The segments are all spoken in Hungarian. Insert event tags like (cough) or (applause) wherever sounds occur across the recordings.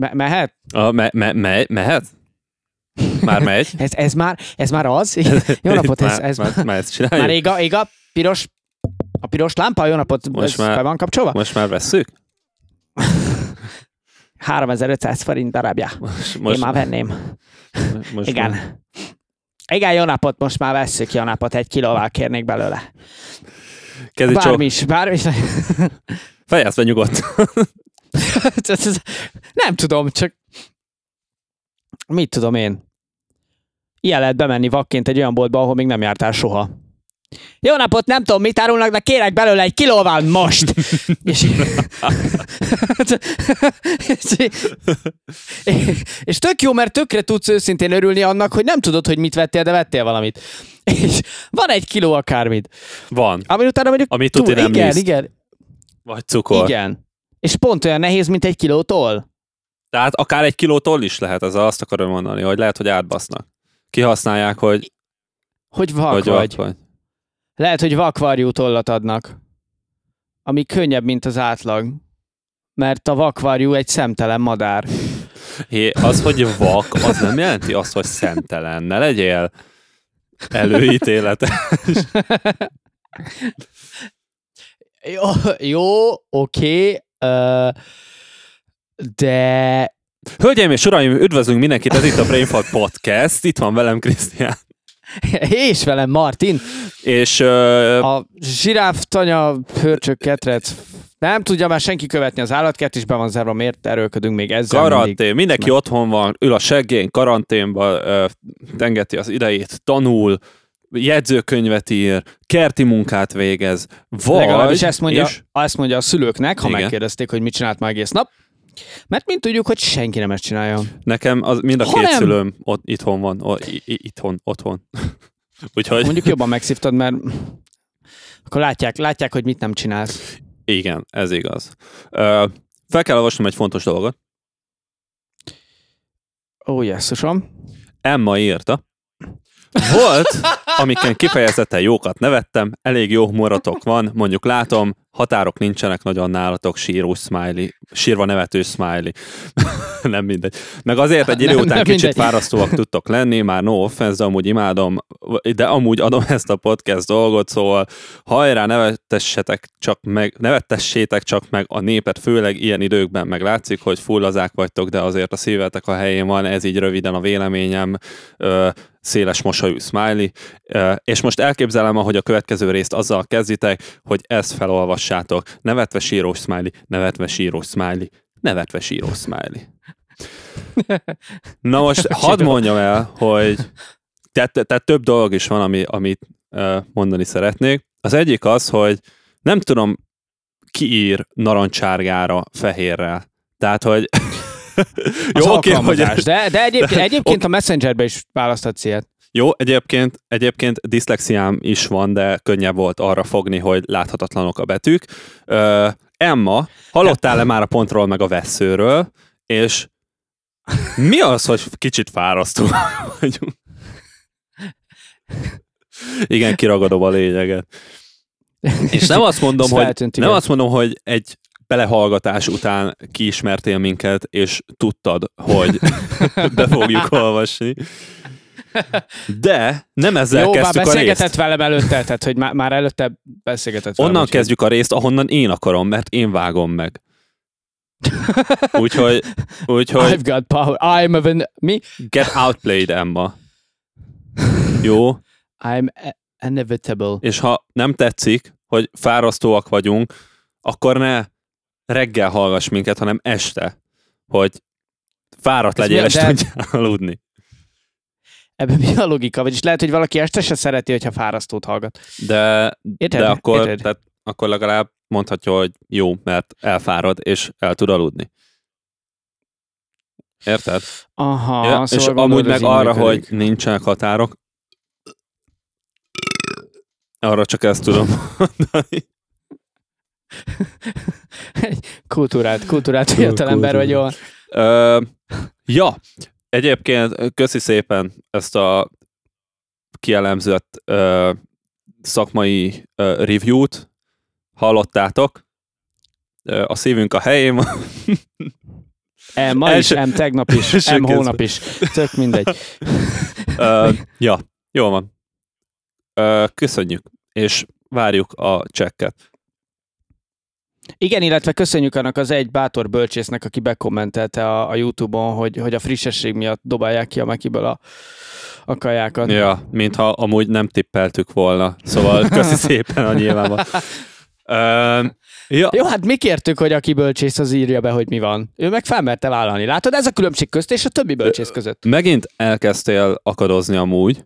Me- mehet? A, me, me, me, mehet? Már megy? (laughs) Ez, ez, már, ez már az? Jó napot, ez, már, ez már, már ezt csináljuk? már ég a, ég a piros, a piros lámpa, jó napot, Most ez már- be van kapcsolva? Most már vesszük? (laughs) 3500 forint darabja. Most, Én most, már venném. most Igen. Igen, jó napot, most már vesszük, jó napot, egy kilóval kérnék belőle. Csók. Bármi is, bármi is. Fejezd be nyugodt. (laughs) (laughs) Nem tudom, csak mit tudom én. Ilyen lehet bemenni vakként egy olyan boltba, ahol még nem jártál soha. Jó napot, nem tudom, mit árulnak, de kérek belőle egy kilóval most! (laughs) és, (laughs) és tök jó, mert tökre tudsz őszintén örülni annak, hogy nem tudod, hogy mit vettél, de vettél valamit. És van egy kiló akármit. Van. Ami utána mondjuk... Ami tuti nem igen, liszt. igen, Vagy cukor. igen. És pont olyan nehéz, mint egy kiló toll. Tehát akár egy kiló toll is lehet, ez azt akarom mondani, hogy lehet, hogy átbasznak. Kihasználják, hogy, Hogy vak hogy vagy. vagy. Lehet, hogy vakvarjú tollat adnak, ami könnyebb, mint az átlag. Mert a vakvarjú egy szemtelen madár. Hé, az, hogy vak, az nem jelenti azt, hogy szemtelen. Ne legyél előítélete. Jó, (laughs) jó oké, de Hölgyeim és uraim, üdvözlünk mindenkit, ez itt a Brainfart Podcast. Itt van velem Krisztián. és velem Martin, És ö, a zsiráf, tanya, hörcsök, ketrec, nem tudja már senki követni az állatkert, is be van zárva, miért erőlködünk még ezzel karantén, mindig. mindenki otthon van, ül a seggén, karanténba, ö, tengeti az idejét, tanul, jegyzőkönyvet ír, kerti munkát végez, vagy... Legalábbis ezt mondja, és, ezt mondja a szülőknek, ha Igen. megkérdezték, hogy mit csinált ma egész nap. Mert mint tudjuk, hogy senki nem ezt csinálja. Nekem az, mind a Ha két nem- szülőm ott, itthon van, o, i, itthon, otthon. (laughs) Úgyhogy Mondjuk jobban megszívtad, mert akkor látják, látják, hogy mit nem csinálsz. igen, ez igaz. Ö, fel kell olvasnom egy fontos dolgot. Ó, jesszusom. Emma írta. Volt, (laughs) amiken kifejezetten jókat nevettem, elég jó humoratok van, mondjuk látom, határok nincsenek nagyon nálatok, síró smiley, sírva nevető smiley. (laughs) nem mindegy. Meg azért egy idő Nem- után nem kicsit mindegy. fárasztóak tudtok lenni, már no offense, amúgy imádom, de amúgy adom ezt a podcast dolgot, szóval hajrá, nevetessetek csak meg, nevettessétek csak meg a népet, főleg ilyen időkben meg látszik, hogy fullazák vagytok, de azért a szívetek a helyén van, ez így röviden a véleményem, széles mosolyú smiley, és most elképzelem, ahogy a következő részt azzal kezditek, hogy ezt felolvassátok. Nevetve sírós smiley, nevetve sírós smiley, nevetve sírós smiley. Na most hadd mondjam el, hogy tehát, tehát több dolog is van, ami, amit mondani szeretnék. Az egyik az, hogy nem tudom, ki ír narancsárgára fehérrel. Tehát, hogy (laughs) jó, oké, hogy. De, de (laughs) egyébként, egyébként a Messengerbe is választhatsz ilyet. Jó, egyébként, egyébként diszlexiám is van, de könnyebb volt arra fogni, hogy láthatatlanok a betűk. Ö, Emma, hallottál-e már a pontról meg a veszőről, és mi az, hogy kicsit fárasztó vagyunk? Igen, kiragadom a lényeget. És nem azt mondom, hogy, feltűnt, nem azt mondom, hogy egy belehallgatás után kiismertél minket, és tudtad, hogy (laughs) be fogjuk olvasni. De nem ezzel Jó, kezdtük a beszélgetett részt. velem előtte, tehát hogy már, már előtte beszélgetett velem. Onnan kezdjük a részt, ahonnan én akarom, mert én vágom meg. (laughs) Úgyhogy, úgyhogy I've got power. I'm a van- mi? get outplayed, Emma. Jó? I'm inevitable. És ha nem tetszik, hogy fárasztóak vagyunk, akkor ne reggel hallgass minket, hanem este, hogy fáradt legyél, és de- tudjál aludni. Ebben mi a logika? Vagyis lehet, hogy valaki este se szereti, hogyha fárasztót hallgat. De, Érted? de akkor, Érted? tehát, akkor legalább mondhatja, hogy jó, mert elfárad, és el tud aludni. Érted? Aha, Ja, szóval és gondolod, amúgy meg arra, működik. hogy nincsenek határok, arra csak ezt tudom mondani. Kultúrát, kultúrát fiatalember vagy jól. Ö, ja, egyébként köszi szépen ezt a kielemzett ö, szakmai ö, review-t. Hallottátok? Ö, a szívünk a helyén van. M ma is, Első- M tegnap is, első M kézben. hónap is. Tök mindegy. Ö, ja, jól van. Ö, köszönjük, és várjuk a csekket. Igen, illetve köszönjük annak az egy bátor bölcsésznek, aki bekommentelte a, a YouTube-on, hogy, hogy a frissesség miatt dobálják ki a Mekiből a, a kajákat. Ja, mintha amúgy nem tippeltük volna. Szóval köszi (laughs) szépen a nyilvánban. Ö, ja, Jó, hát mi kértük, hogy aki bölcsész, az írja be, hogy mi van. Ő meg felmerte vállalni. Látod, ez a különbség közt és a többi bölcsész között. megint elkezdtél akadozni amúgy.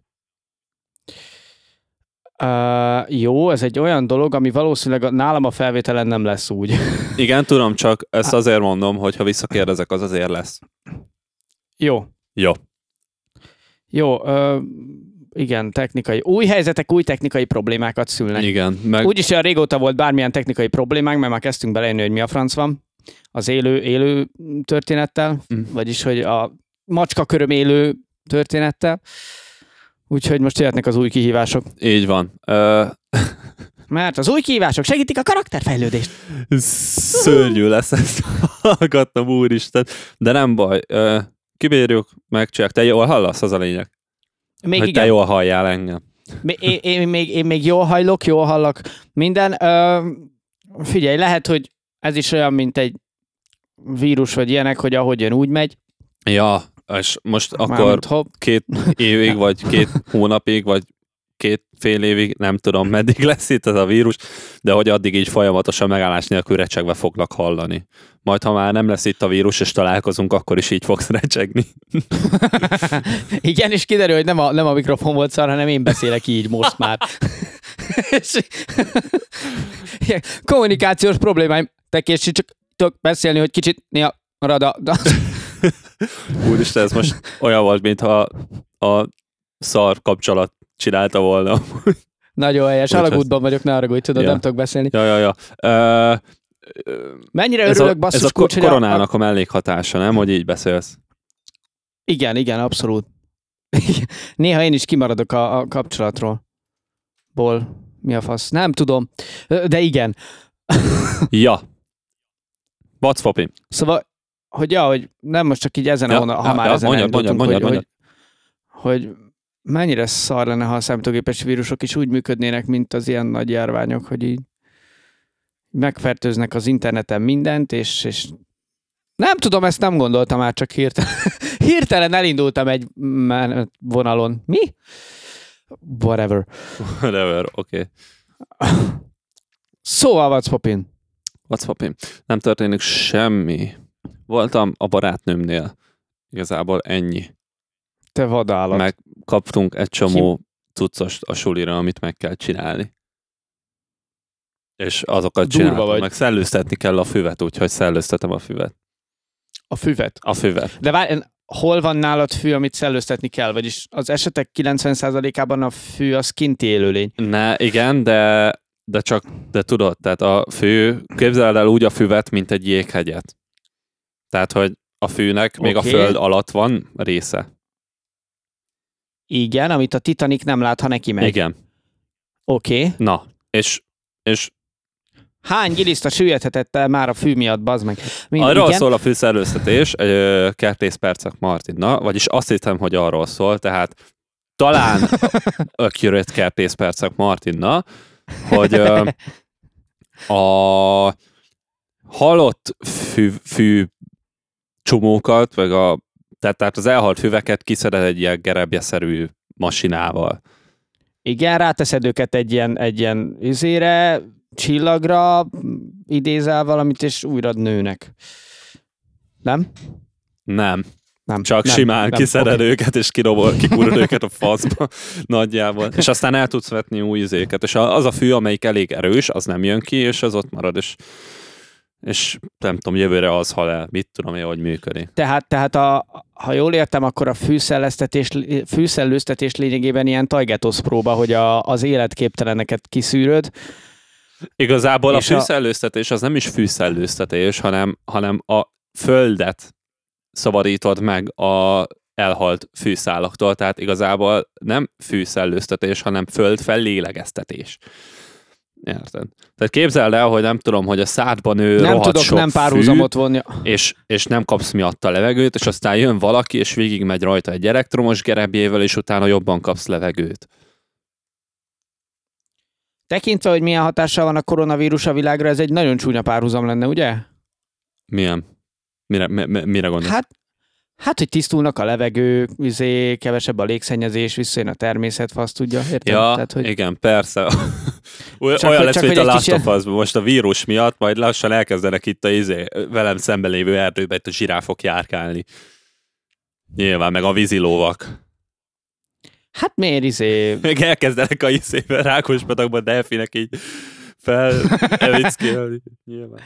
Uh, jó, ez egy olyan dolog, ami valószínűleg nálam a felvételen nem lesz úgy. (laughs) Igen, tudom, csak ezt azért mondom, hogy ha visszakérdezek, az azért lesz. jó, Jó. jó. Uh, igen, technikai. Új helyzetek új technikai problémákat szülnek. Igen, meg Úgyis olyan régóta volt bármilyen technikai problémánk, mert már kezdtünk belejönni, hogy mi a franc van az élő, élő történettel, Mm. vagyis hogy a macska köröm élő történettel. Úgyhogy most jöhetnek az új kihívások. így van. Ö, Mert az új kihívások segítik a karakterfejlődést. szörnyű lesz ezt hallgattam, úristen. De nem baj. Ö, kibírjuk, megcsináljuk. Te jól hallasz, az a lényeg. Még hogy igen. te jól halljál engem. Én, én, még, én még jól hajlok, jól hallak minden. Ö, figyelj, lehet, hogy ez is olyan, mint egy vírus vagy ilyenek, hogy ahogy jön, úgy megy. Ja, és most akkor Mármint, hopp, két évig, vagy két (laughs) hónapig, vagy két fél évig, nem tudom meddig lesz itt ez a vírus, de hogy addig így folyamatosan megállás nélkül recsegve foglak hallani. Majd, ha már nem lesz itt a vírus, és találkozunk, akkor is így fogsz recsegni. (laughs) Igen, és kiderül, hogy nem a, nem a mikrofon volt szar, hanem én beszélek így most már. (laughs) Kommunikációs problémáim. Te késsi csak tudok beszélni, hogy kicsit néha marad a... (laughs) Úristen, ez most olyan volt, mintha a szar kapcsolat csinálta volna. (laughs) Nagyon helyes. Alagútban vagyok, ne arra tudod, Ja. nem tudok beszélni. Ja, ja, ja. Ö, Mennyire ez örülök, a, basszus, ez a kulcs, hogy a- koronának a mellékhatása, nem? Hogy így beszélsz. Igen, igen, abszolút. (laughs) Néha én is kimaradok a, a kapcsolatról. Ból. Mi a fasz? Nem tudom. De igen. Ja. What's poppin'? Szóval, hogy ja, hogy nem most csak így ezen Ja, a honnan, ha ja, már ja, ezen mondjad, elindultunk, mondjad, hogy, mondjad, hogy, hogy mennyire szar lenne, ha a számítógépes vírusok is úgy működnének, mint az ilyen nagy járványok, hogy így megfertőznek az interneten mindent, és, és nem tudom, ezt nem gondoltam már, csak hirtelen, (laughs) hirtelen elindultam egy vonalon. Mi? Whatever. Whatever, oké. Okay. Szóval, what's poppin? What's poppin'? Nem történik semmi. Voltam a barátnőmnél. Igazából ennyi. Te vadállat. Meg... Megkaptunk egy csomó cuccost a sulira, amit meg kell csinálni. És azokat Durva csináltam. vagy. Meg szellőztetni kell a füvet, úgyhogy szellőztetem a füvet. A füvet. A füvet. De várj, hol van nálad fű, amit szellőztetni kell? Vagyis az esetek 90%-ában a fű az kinti élőlény. Ne, igen, de, de csak, de tudod, tehát a fű, képzeld el úgy a füvet, mint egy jéghegyet. Tehát, hogy a fűnek még a föld alatt van része. Igen, amit a Titanic nem lát, ha neki megy. Igen. Oké. Okay. Na, és, és Hány giliszta süllyedhetett el már a fű miatt, bazd meg? Mind, arról igen. szól a fűszerőztetés, kertész percek Martinna, vagyis azt hiszem, hogy arról szól, tehát talán (laughs) accurate kertész percek Martinna, hogy ö, (laughs) a halott fű, fű csomókat, meg a, tehát, tehát az elhalt füveket kiszeded egy ilyen gerebjeszerű masinával. Igen, ráteszed őket egy ilyen, egy ilyen izére, csillagra, idézel valamit, és újra nőnek. Nem? Nem, Nem. csak nem, simán nem. kiszeded Oké. őket, és kirobol, kikurod (laughs) őket a faszba nagyjából. És aztán el tudsz vetni új izéket. És az a fű, amelyik elég erős, az nem jön ki, és az ott marad, és, és nem tudom, jövőre az hal el. Mit tudom én, hogy működik. Tehát, tehát a, ha jól értem, akkor a fűszellőztetés, fűszellőztetés lényegében ilyen tajgetosz próba, hogy a, az életképteleneket kiszűröd. Igazából a- fűszellőztetés az nem is fűszellőztetés, hanem, hanem a földet szabadítod meg a elhalt fűszálaktól, tehát igazából nem fűszellőztetés, hanem föld fellélegeztetés. Érted? Tehát képzeld el, hogy nem tudom, hogy a szádban ő Nem tudok sok nem fű, párhuzamot vonni. és, és nem kapsz miatta levegőt, és aztán jön valaki, és végig megy rajta egy elektromos gerebjével, és utána jobban kapsz levegőt. Tekintve, hogy milyen hatással van a koronavírus a világra, ez egy nagyon csúnya párhuzam lenne, ugye? Milyen? Mire, mi, mi- mire gondolsz? Hát, hát, hogy tisztulnak a levegő, izé, kevesebb a légszennyezés, visszajön a természet, azt tudja, érted? Ja, Tehát, hogy igen, persze. Oly- Csak (laughs) Olyan hogy- lesz, csak mint a Last of Us, most a vírus miatt, majd lassan elkezdenek itt a izé, velem szemben lévő erdőbe itt a zsiráfok járkálni. Nyilván, meg a vízilóvak. hát miért izé... Meg elkezdenek a izébe, rákospatakban delfinek így fel evickélni. Nyilván.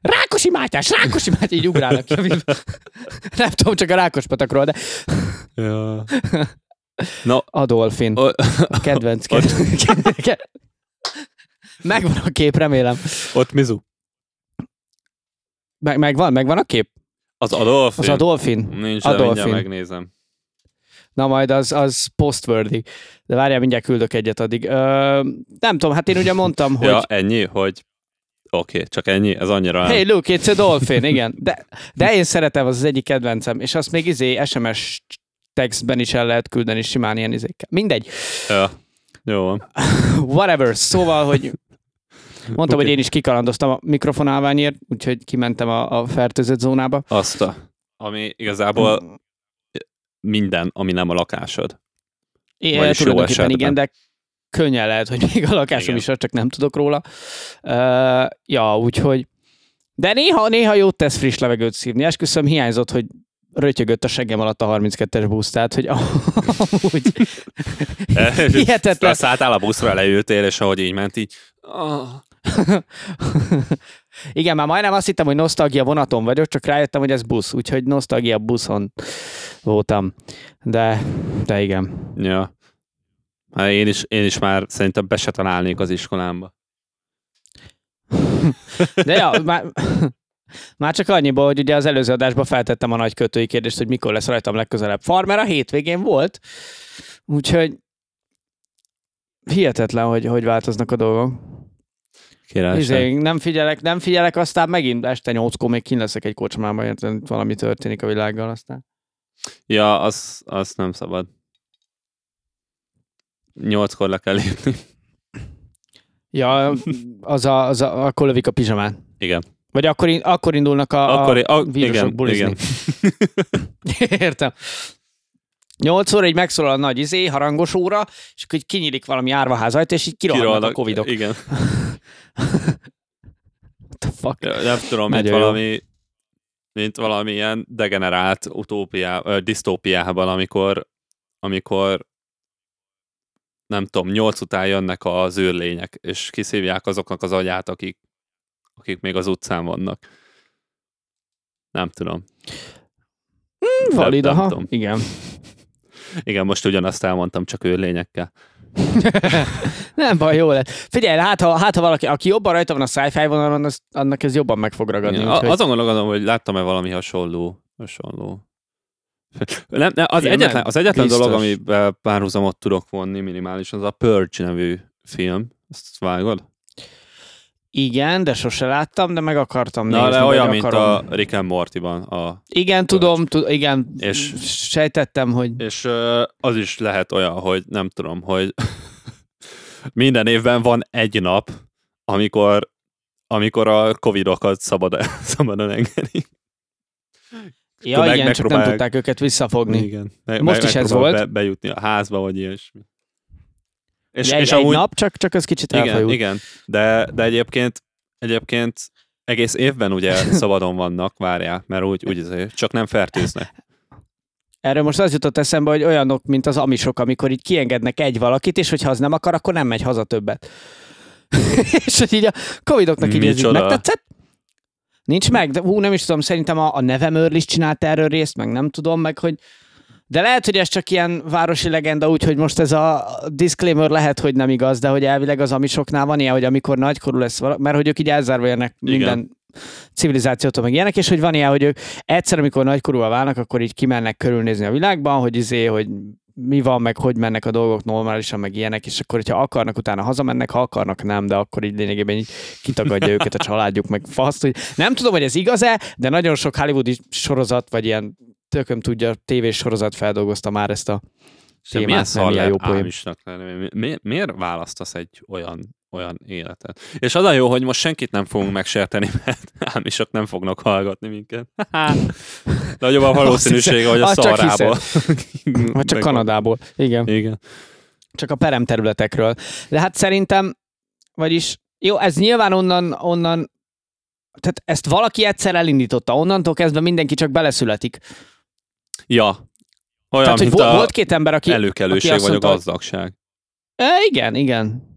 Rákosi Mátyás, Rákosi Mátyás, így ugrálnak ki. Nem tudom, csak a Rákospatakról, de Ja. (laughs) No, Adolfin, o- a kedvenc. (laughs) kedvenc. Megvan a kép, remélem. ott Mizu. Meg, megvan, megvan a kép? Az Adolf? Az Adolfin. Nincs, Adolfin. megnézem. Na majd az, az postworthy. De várjál, mindjárt küldök egyet addig. Ö, nem tudom, hát én ugye mondtam, hogy Ja, ennyi, hogy oké, okay, csak ennyi, ez annyira. Hey, look, it's a dolphin, igen. De, de én szeretem, az az egyik kedvencem. És azt még izé SMS textben is el lehet küldeni simán ilyen izékkel. Mindegy. Ja. Jó van. (laughs) Whatever. Szóval, hogy mondtam, Oké. hogy én is kikalandoztam a mikrofonálványért, úgyhogy kimentem a, a fertőzött zónába. Azt a, ami igazából minden, ami nem a lakásod. Én vagyis jó tulajdonképpen esetben. igen, de könnyen lehet, hogy még a lakásom Igen. is csak nem tudok róla. Uh, ja, úgyhogy de néha, néha jót tesz friss levegőt szívni. Esküszöm, hiányzott, hogy rötyögött a seggem alatt a 32-es busz, tehát, hogy (laughs) amúgy (laughs) hihetetlen. Szálltál a buszra, leültél, és ahogy így ment, így... Oh. (laughs) Igen, már majdnem azt hittem, hogy nosztalgia vonaton vagyok, csak rájöttem, hogy ez busz, úgyhogy nosztalgia buszon voltam. De, de igen. Ja. Hát én is, én is már szerintem be se találnék az iskolámba. De ja, már, már csak annyiból, hogy ugye az előző adásban feltettem a nagy kötői kérdést, hogy mikor lesz rajtam legközelebb farmer, a hétvégén volt, úgyhogy hihetetlen, hogy, hogy változnak a dolgok. Izé, nem figyelek, nem figyelek, aztán megint este nyolckor még kin leszek egy kocsmában, érted, valami történik a világgal aztán. Ja, az, az nem szabad. Nyolckor le kell lépni. Ja, az a, az a, akkor lövik a pizsamán. Igen. Vagy akkor, in- akkor indulnak a, Akkor, a a, vírusok igen, bulizni. igen. (laughs) Értem. Nyolc óra így megszólal a nagy izé, harangos óra, és akkor így kinyílik valami árvaház ajta, és így kirohannak a Kirohannak, covidok. Igen. (laughs) What the fuck? Ja, Nem tudom, mint valami, mint valami ilyen degenerált utópiá, ö, disztópiában, amikor, amikor nem tudom, nyolc után jönnek az őrlények, és kiszívják azoknak az agyát, akik, akik még az utcán vannak. Nem tudom. Valid, nem aha. Igen. Igen, most ugyanazt elmondtam, csak őrlényekkel. (laughs) Nem baj, jó lett. Figyelj, hát ha, hát ha valaki, aki jobban rajta van a sci-fi vonalon, az, annak ez jobban meg fog ragadni. Igen, úgyhogy... azon gondolkodom, hogy láttam-e valami hasonló, hasonló. (laughs) Nem, nem, az, egyetlen, az egyetlen Biztos. dolog, amiben párhuzamot tudok vonni minimális, az a Purge nevű film. Ezt vágod? Igen, de sose láttam, de meg akartam Na, nézni. vagy olyan, mint akarom. a Rick and Morty-ban. A, Igen, tudom, tud, igen, És- sejtettem, hogy és az is lehet olyan, hogy nem tudom, hogy (laughs) minden évben van egy nap, amikor, amikor a covidokat szabad, (laughs) szabadon engedni. ja, meg- igen, csak nem tudták őket visszafogni. Igen. Me- Most is ez volt. Be, bejutni a házba, vagy ilyesmi. És, egy, és egy amúgy, nap, csak, csak ez kicsit igen, elfajult. igen, de, de egyébként, egyébként egész évben ugye (laughs) szabadon vannak, várjál, mert úgy, úgy azért, csak nem fertőznek. Erről most az jutott eszembe, hogy olyanok, mint az amisok, amikor így kiengednek egy valakit, és hogyha az nem akar, akkor nem megy haza többet. (laughs) és hogy így a covidoknak így ez megtetszett. Nincs meg, de hú, nem is tudom, szerintem a, a nevemőr is csinált erről részt, meg nem tudom, meg hogy de lehet, hogy ez csak ilyen városi legenda, úgyhogy most ez a disclaimer lehet, hogy nem igaz, de hogy elvileg az amisoknál van ilyen, hogy amikor nagykorú lesz mert hogy ők így elzárva érnek Igen. minden civilizációtól, meg ilyenek, és hogy van ilyen, hogy ők egyszer, amikor nagykorúval válnak, akkor így kimennek körülnézni a világban, hogy izé, hogy mi van, meg hogy mennek a dolgok normálisan, meg ilyenek, és akkor, hogyha akarnak, utána hazamennek, ha akarnak, nem, de akkor így lényegében így kitagadja (laughs) őket a családjuk, meg faszt, hogy nem tudom, hogy ez igaz-e, de nagyon sok hollywoodi sorozat, vagy ilyen tököm tudja, tévés sorozat feldolgozta már ezt a És milyen témát, szar nem ilyen lehet jó ámisnak lenni? Mi- Miért, választasz egy olyan, olyan életet? És az a jó, hogy most senkit nem fogunk megsérteni, (laughs) mert ámisok nem fognak hallgatni minket. (laughs) Nagyobb a valószínűsége, hogy a csak szarából. Vagy csak Kanadából. Igen. Igen. csak a perem területekről. De hát szerintem, vagyis jó, ez nyilván onnan, onnan tehát ezt valaki egyszer elindította, onnantól kezdve mindenki csak beleszületik. Ja. Olyan, tehát, hogy mint volt, a két ember, aki... előkelőség aki vagy a mondta, hogy- gazdagság. E, igen, igen.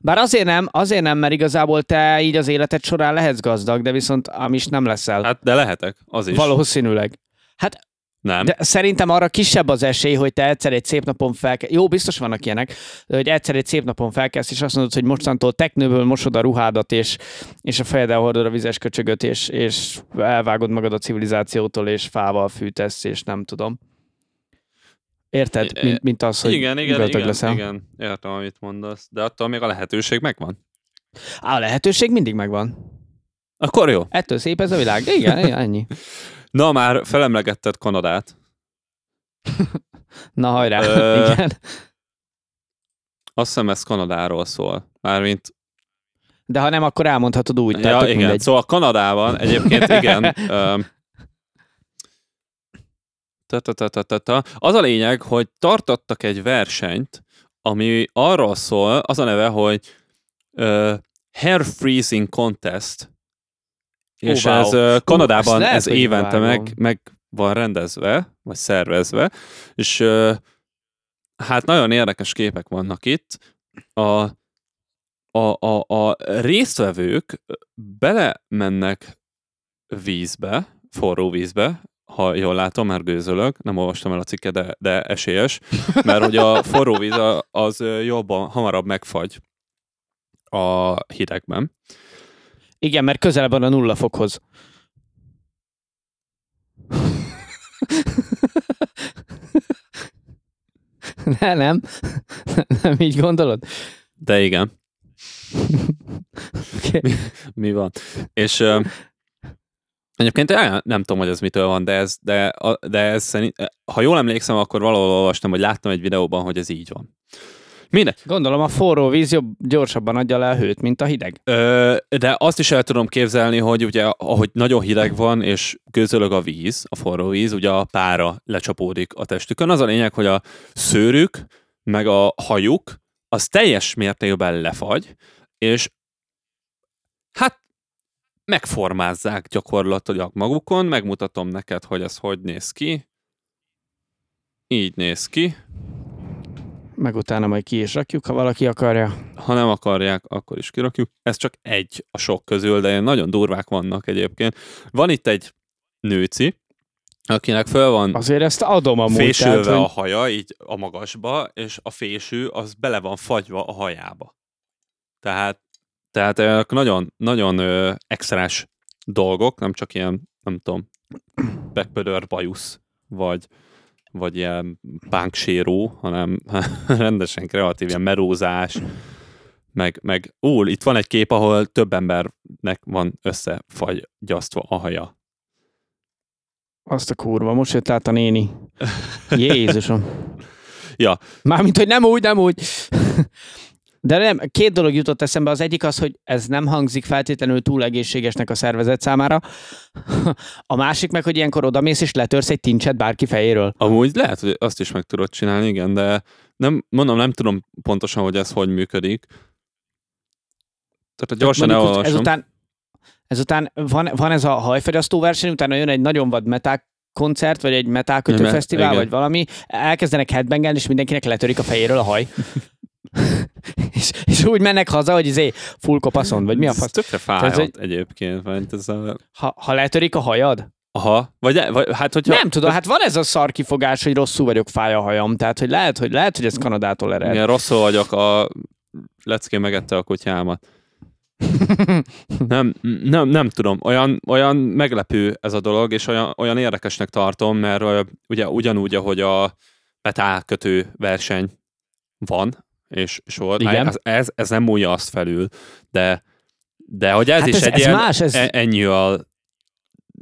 Bár azért nem, azért nem, mert igazából te így az életed során lehetsz gazdag, de viszont amis nem leszel. Hát, de lehetek, az is. Valószínűleg. Hát Nem. De szerintem arra kisebb az esély, hogy te egyszer egy szép napon fel Jó, biztos vannak ilyenek, hogy egyszer egy szép napon felkelsz, és azt mondod, hogy mostantól teknőből mosod a ruhádat, és, és a fejedel hordod a vizes köcsögöt, és, és elvágod magad a civilizációtól, és fával fűtesz, és nem tudom. Érted? E- Mint, mint az, hogy igen, igen, igen, leszel. igen, értem, amit mondasz, de attól még a lehetőség megvan. Á, a lehetőség mindig megvan. Akkor jó. Ettől szép ez a világ. Igen, igen ennyi. (laughs) Na, már felemlegetted Kanadát. (laughs) Na hajrá. Ö, (laughs) igen. Azt hiszem ez Kanadáról szól. Mármint, De ha nem, akkor elmondhatod úgy. ja, igen, mindegy. szóval Kanadában egyébként (laughs) igen. Az a lényeg, hogy tartottak egy versenyt, ami arról szól, az a neve, hogy uh, Hair Freezing Contest. És wow. ez Kanadában lehet, ez évente meg, meg van rendezve, vagy szervezve, és hát nagyon érdekes képek vannak itt. A, a, a, a résztvevők belemennek vízbe, forró vízbe, ha jól látom, már gőzölök, nem olvastam el a cikket, de, de esélyes, mert hogy a forró víz az jobban, hamarabb megfagy a hidegben. Igen, mert közelebb van a nulla fokhoz. ne, nem. Nem így gondolod? De igen, Okay. mi van. És ö, egyébként nem tudom, hogy ez mitől van, de ez, de, de ez szerint, ha jól emlékszem, akkor valahol olvastam, hogy láttam egy videóban, hogy ez így van. Mindegy. Gondolom a forró víz jobb, gyorsabban adja le a hőt, mint a hideg. Ö, de azt is el tudom képzelni, hogy ugye ahogy nagyon hideg van, és gőzölög a víz, a forró víz, ugye a pára lecsapódik a testükön. Az a lényeg, hogy a szőrük, meg a hajuk, az teljes mértékben lefagy, és hát megformázzák gyakorlatilag magukon, megmutatom neked, hogy ez hogy néz ki. Így néz ki. Meg utána majd ki is rakjuk, ha valaki akarja. Ha nem akarják, akkor is kirakjuk. Ez csak egy a sok közül, de nagyon durvák vannak egyébként. Van itt egy nőci, akinek föl van Azért ezt adom amúgy. fésülve tehát, a haja, így a magasba, és a fésű az bele van fagyva a hajába. Tehát, tehát nagyon, nagyon ö, extrás dolgok, nem csak ilyen, nem tudom, (clears throat) bekpödör bajusz, vagy, vagy ilyen pánkséró, hanem (laughs) rendesen kreatív, ilyen merózás, meg, meg ú, itt van egy kép, ahol több embernek van összefagyasztva a haja. Azt a kurva, most jött át a néni. Jézusom. (laughs) Ja. Mármint, hogy nem úgy, nem úgy. De nem, két dolog jutott eszembe. Az egyik az, hogy ez nem hangzik feltétlenül túl egészségesnek a szervezet számára. A másik meg, hogy ilyenkor odamész és letörsz egy tincset bárki fejéről. Amúgy lehet, hogy azt is meg tudod csinálni, igen, de nem, mondom, nem tudom pontosan, hogy ez hogy működik. Tehát gyorsan Mondjuk, elolvasom. ezután, ezután van, van ez a hajfagyasztó verseny, utána jön egy nagyon vad meták koncert, vagy egy kötőfesztivál, igen. vagy valami, elkezdenek headbangelni, és mindenkinek letörik a fejéről a haj. (laughs) (laughs) és, és, úgy mennek haza, hogy izé, full kopaszon, vagy mi a fasz? tökre Tehát, fájhat hogy- egyébként. Vagy ez a... Ha, ha letörik a hajad? Aha, vagy, vagy hát hogyha... nem tudom, hát van ez a szar kifogás, hogy rosszul vagyok, fáj a hajam, tehát hogy lehet, hogy, lehet, hogy ez Kanadától ered. Igen, rosszul vagyok, a leckén megette a kutyámat. (laughs) Nem, nem, nem tudom, olyan, olyan meglepő ez a dolog, és olyan, olyan érdekesnek tartom, mert ö, ugye ugyanúgy, ahogy a petálkötő verseny van, és, volt. Igen. Ez, ez, ez nem múlja azt felül, de, de hogy ez Hát is ez- egy ez ilyen, más, ez- e- ennyi a,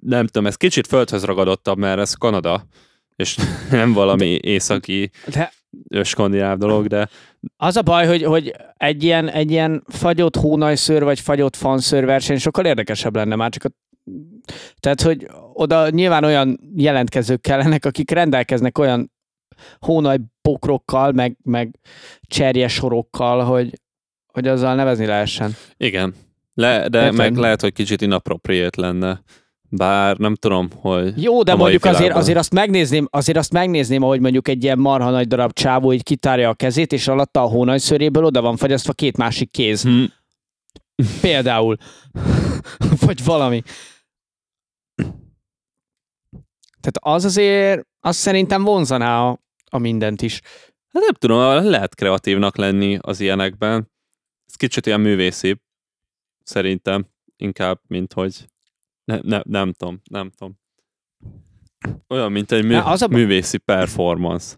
nem tudom, ez kicsit földhöz ragadottabb, mert ez Kanada, és (laughs) nem valami északi De skandináv dolog, de az a baj, hogy, hogy egy, ilyen, egy ilyen fagyott hónajszőr vagy fagyott fanszőr verseny sokkal érdekesebb lenne már csak a tehát, hogy oda nyilván olyan jelentkezők kellenek, akik rendelkeznek olyan hónaj bokrokkal, meg, meg cserjesorokkal, hogy, hogy azzal nevezni lehessen. igen. Le, de Érted? meg lehet, hogy kicsit inappropriate lenne. Bár nem tudom, hogy Jó, de mondjuk azért, világban. azért, azt megnézném, azért azt megnézném, ahogy mondjuk egy ilyen marha nagy darab csávó így kitárja a kezét, és alatta a hónajszöréből oda van fagyasztva két másik kéz. hm, Például. (laughs) Vagy valami. Tehát az azért, azt szerintem vonzaná a, a mindent is. hát nem tudom, lehet kreatívnak lenni az ilyenekben. Ez kicsit ilyen művészi, szerintem, inkább, mint hogy ne, ne, nem tudom, nem tudom. Olyan, mint egy mű, Na, az a művészi performance.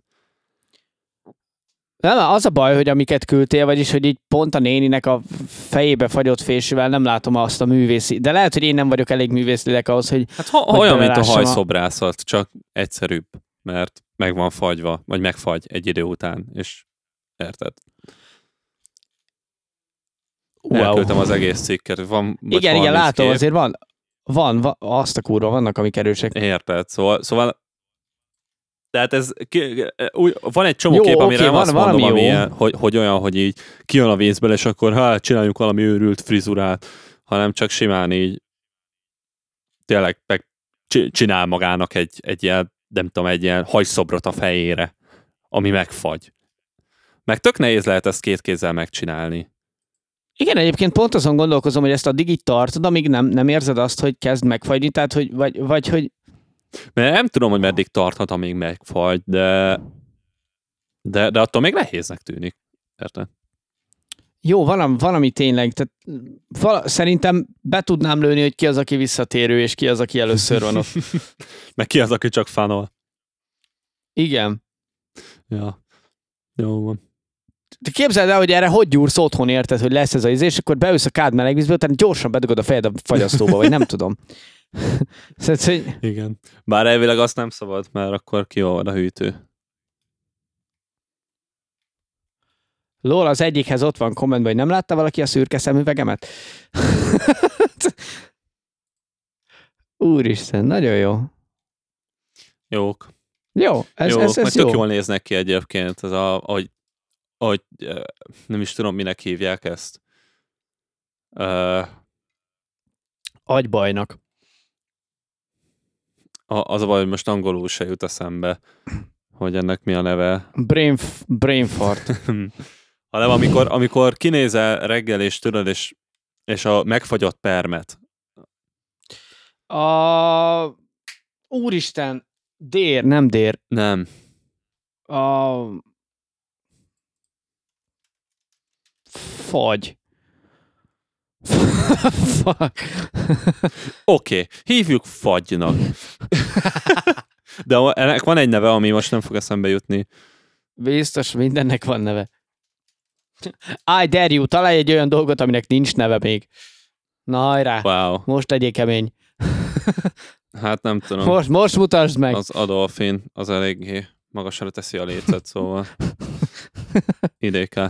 Nem, az a baj, hogy amiket küldtél, vagyis, hogy így pont a néninek a fejébe fagyott fésűvel nem látom azt a művészi. De lehet, hogy én nem vagyok elég művészileg ahhoz, hogy Hát ha, Hogy olyan, mint a belelássam a- hajszobrászat, csak egyszerűbb, mert meg van fagyva, vagy megfagy egy idő után, és érted? wow. Elküldtem az egész cikket, van Igen, igen, 30 látom, kép. azért van, van, van, azt a kurva, vannak, amik erősek. Érted? Szóval, szóval tehát ez, ki, úgy, van egy csomó Jó, kép, amire nem van azt mondom, ami ilyen, hogy, hogy olyan, hogy így kijön a vízből, és akkor hát csináljunk valami őrült frizurát, hanem csak simán így tényleg meg csi- csinál magának egy, egy ilyen, nem tudom, egy ilyen hajszobrot a fejére, ami megfagy. Meg tök nehéz lehet ezt két kézzel megcsinálni. Igen, egyébként pont azon gondolkozom, hogy ezt addig így tartod, amíg nem, nem érzed azt, hogy kezd megfagyni, tehát hogy, vagy, vagy hogy Mert nem tudom, hogy meddig tarthat, amíg megfagy, de, de, de attól még nehéznek tűnik. Érted? Jó, van, am- van ami tényleg, tehát vala, szerintem be tudnám lőni, hogy ki az, aki visszatérő, és ki az, aki először van ott. (laughs) Meg ki az, aki csak fanol. Igen. Ja. Jó van. De képzeld el, hogy erre hogy gyúrsz otthon, érted, hogy lesz ez a izé, és akkor beülsz a kád melegvízbe, utána gyorsan bedugod a fejed a fagyasztóba, vagy nem tudom. (laughs) Szóval, hogy Igen. Bár elvileg azt nem szabad, mert akkor kiolvad a hűtő. Lola az egyikhez ott van kommentben, hogy nem látta valaki a szürke szemüvegemet? (laughs) Úristen, nagyon jó. Jók. Jó, ez, Jók. ez, ez tök jó. jól néznek ki egyébként. Ez a, ahogy, ahogy, nem is tudom, minek hívják ezt. Uh, Agybajnak. az a baj, hogy most angolul se jut eszembe, hogy ennek mi a neve. Brain, brain fart. (laughs) hanem amikor, amikor kinézel reggel, és tudod, és, és a megfagyott permet. A... Úristen, dér, nem dér. Nem. A... Fagy. (laughs) Fuck. Oké, okay, hívjuk fagynak. De ennek van egy neve, ami most nem fog eszembe jutni. Biztos mindennek van neve. I dare you, találj egy olyan dolgot, aminek nincs neve még. Na hajrá, Wow. most legyél kemény. Hát nem tudom. Most, most mutasd meg. Az Adolfin az eléggé magasra teszi a lécet, szóval idé kell.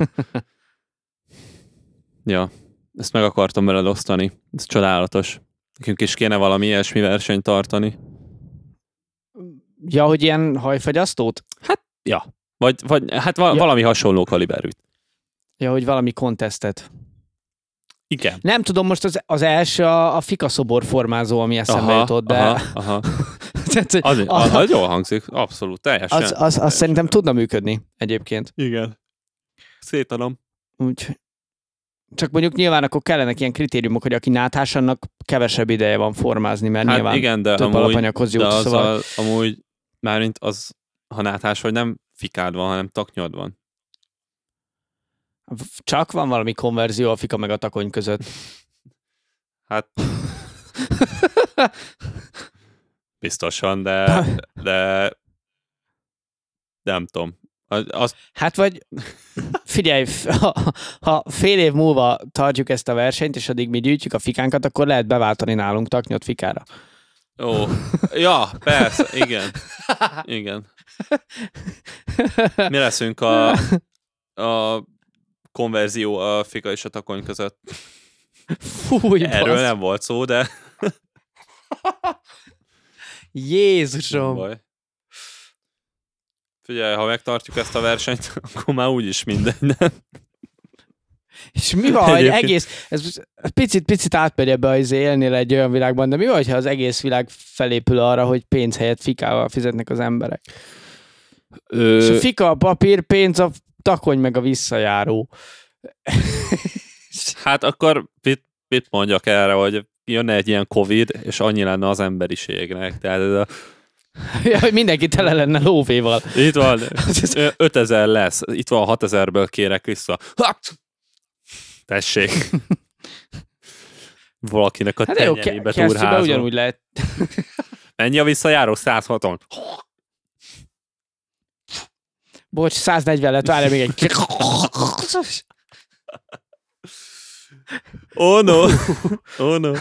Ja, ezt meg akartam veled osztani. Ez csodálatos. Nekünk is kéne valami ilyesmi versenyt tartani. Ja, hogy ilyen hajfagyasztót? Ja. Vagy, vagy hát va- Ja. valami hasonló kaliberűt. Ja, hogy valami kontesztet. Igen. Nem tudom, most az, az első a, a fikaszobor formázó, ami eszembe Aha, jutott, de aha, aha. (laughs) Tehát, hogy Az, az, az jól hangzik, abszolút, teljesen. az, az, az szerintem tudna működni egyébként. Igen. Szétadom. Úgy, csak mondjuk nyilván akkor kellenek ilyen kritériumok, hogy aki náthás, annak kevesebb ideje van formázni, mert Hát nyilván igen, de több amúgy, alapanyaghoz de jut. az Szóval... a, amúgy, mármint az, ha náthás vagy nem fikád van, hanem taknyod van. Csak van valami konverzió a fika meg a takony között. Hát (laughs) biztosan, de, de nem tudom. Az, Hát vagy figyelj, ha, ha fél év múlva tartjuk ezt a versenyt, és addig mi gyűjtjük a fikánkat, akkor lehet beváltani nálunk taknyot fikára. ó, ja, persze, igen. Igen. (laughs) Mi leszünk a, a konverzió a fika és a takony között? (laughs) Fúj, Erről basz. nem volt szó, de (laughs) Jézusom. baj. Figyelj, ha megtartjuk ezt a versenyt, (laughs) akkor már úgyis mindegy, nem? És mi van, hogy egész, ez picit-picit átmegy ebbe az élnél egy olyan világban, de mi van, ha az egész világ felépül arra, hogy pénz helyett fikával fizetnek az emberek? Ö, És a fika a papír, pénz a takony meg a visszajáró. Hát akkor mit, mit mondjak erre, hogy jönne egy ilyen Covid, és annyi lenne az emberiségnek. Tehát ez a, (laughs) Ja, hogy mindenki tele lenne lóvéval. itt van, (laughs) ö, 5000 lesz, itt van 6000-ből kérek vissza. Ha! Tessék. (laughs) Valakinek a Hát tenyerébe ke- turházol. ugyanúgy lehet. Mennyi a visszajáró? 160. Bocs, 140 lett, várj még egy. Oh no. Oh no.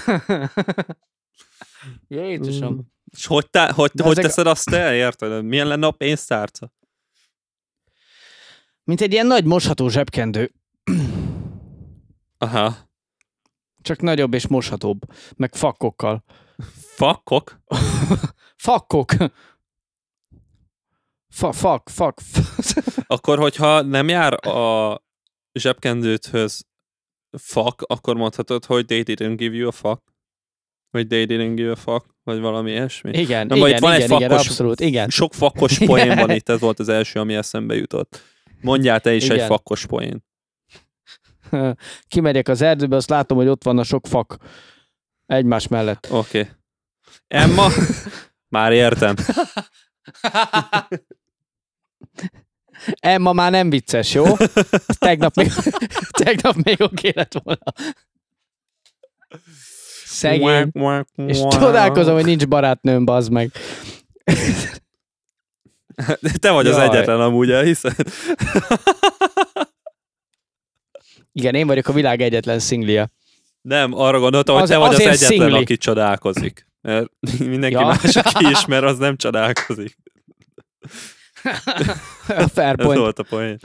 Jézusom. És hogy, te, hogy, De hogy ezek- teszed azt el, érted? Milyen lenne a pénztárca? Mint egy ilyen nagy mosható zsebkendő. Aha. Csak nagyobb és moshatóbb. Meg fakkokkal. Fakok? Fakkok. Fa, fak, fak. (laughs) Akkor, hogyha nem jár a zsebkendőthöz fak, akkor mondhatod, hogy they didn't give you a fuck? Vagy they didn't give a fuck? Vagy valami ilyesmi? Igen, Na, majd igen, van egy igen, igen, abszolút, igen. Sok fakkos poén van itt, ez volt az első, ami eszembe jutott. Mondjál te is Igen. egy fakkos poén. (laughs) Kimegyek az erdőbe, azt látom, hogy ott van a sok fak egymás mellett. Oké. Okay. Emma? (laughs) Már értem. Emma már nem vicces, jó? Az tegnap még, (laughs) tegnap még oké lett volna. Szegény. És csodálkozom, hogy nincs barátnőm, bazd meg. Te vagy az Jaj. egyetlen amúgy, elhiszed? Igen, én vagyok a világ egyetlen szinglia. Nem, arra gondoltam, hogy Az- te vagy az azért egyetlen, szingli. aki csodálkozik. Mert mindenki Ja. más, aki (laughs) ismer, az nem csodálkozik. Fair Ez point. volt a poén.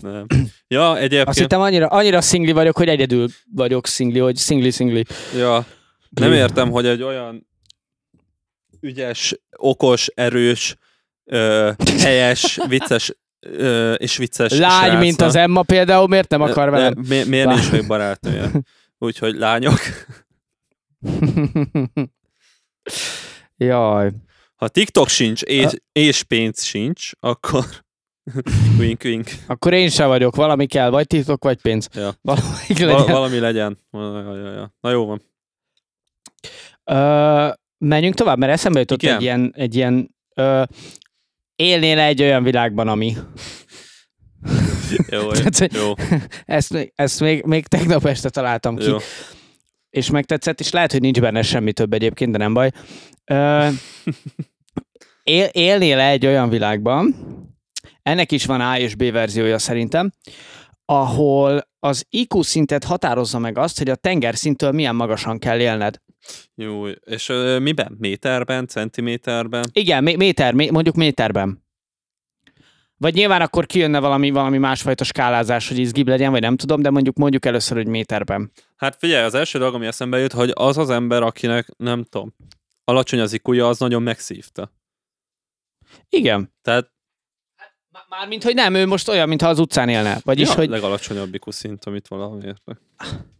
Nem. Ja, Azt egyébként, hittem annyira, annyira szingli vagyok, hogy egyedül vagyok szingli, hogy szingli-szingli. ja, nem értem, hogy egy olyan ügyes, okos, erős, ö, helyes, vicces ö, és vicces Lány, srác, mint az Emma például, miért nem akar velem? mi, miért Bár- nincs még barátnője? Úgyhogy lányok, (laughs) Jaj. Ha TikTok sincs és, és pénz sincs, akkor (laughs) wink wink. Akkor én sem vagyok, valami kell, vagy titok, vagy pénz. Ja. Valamelyik Val- legyen. valami legyen. Ja, ja, ja. Na jó van. Ö, menjünk tovább, mert eszembe jutott Igen. egy ilyen, egy ilyen ö, élnél egy olyan világban, ami. Jó, (laughs) Tehát, jó, Ezt, még- ezt még, még tegnap este találtam ki, jó. és megtetszett, és lehet, hogy nincs benne semmi több egyébként, de nem baj. Ö, (laughs) él, élnél egy olyan világban, ennek is van A és B verziója szerintem, ahol az IQ szintet határozza meg azt, hogy a tengerszintől milyen magasan kell élned. Jó, és ö, miben? Méterben, centiméterben? Igen, mé- méter, mé- mondjuk méterben. Vagy nyilván akkor kijönne valami, valami másfajta skálázás, hogy izgibb legyen, vagy nem tudom, de mondjuk mondjuk először, hogy méterben. Hát figyelj, az első dolog, ami eszembe jut, hogy az az ember, akinek, nem tudom, alacsony az ikuja, az nagyon megszívta. Igen. Tehát Mármint, hogy nem, ő most olyan, mintha az utcán élne. Vagyis, ja, hogy legalacsonyabb IQ szint, amit valahol értek.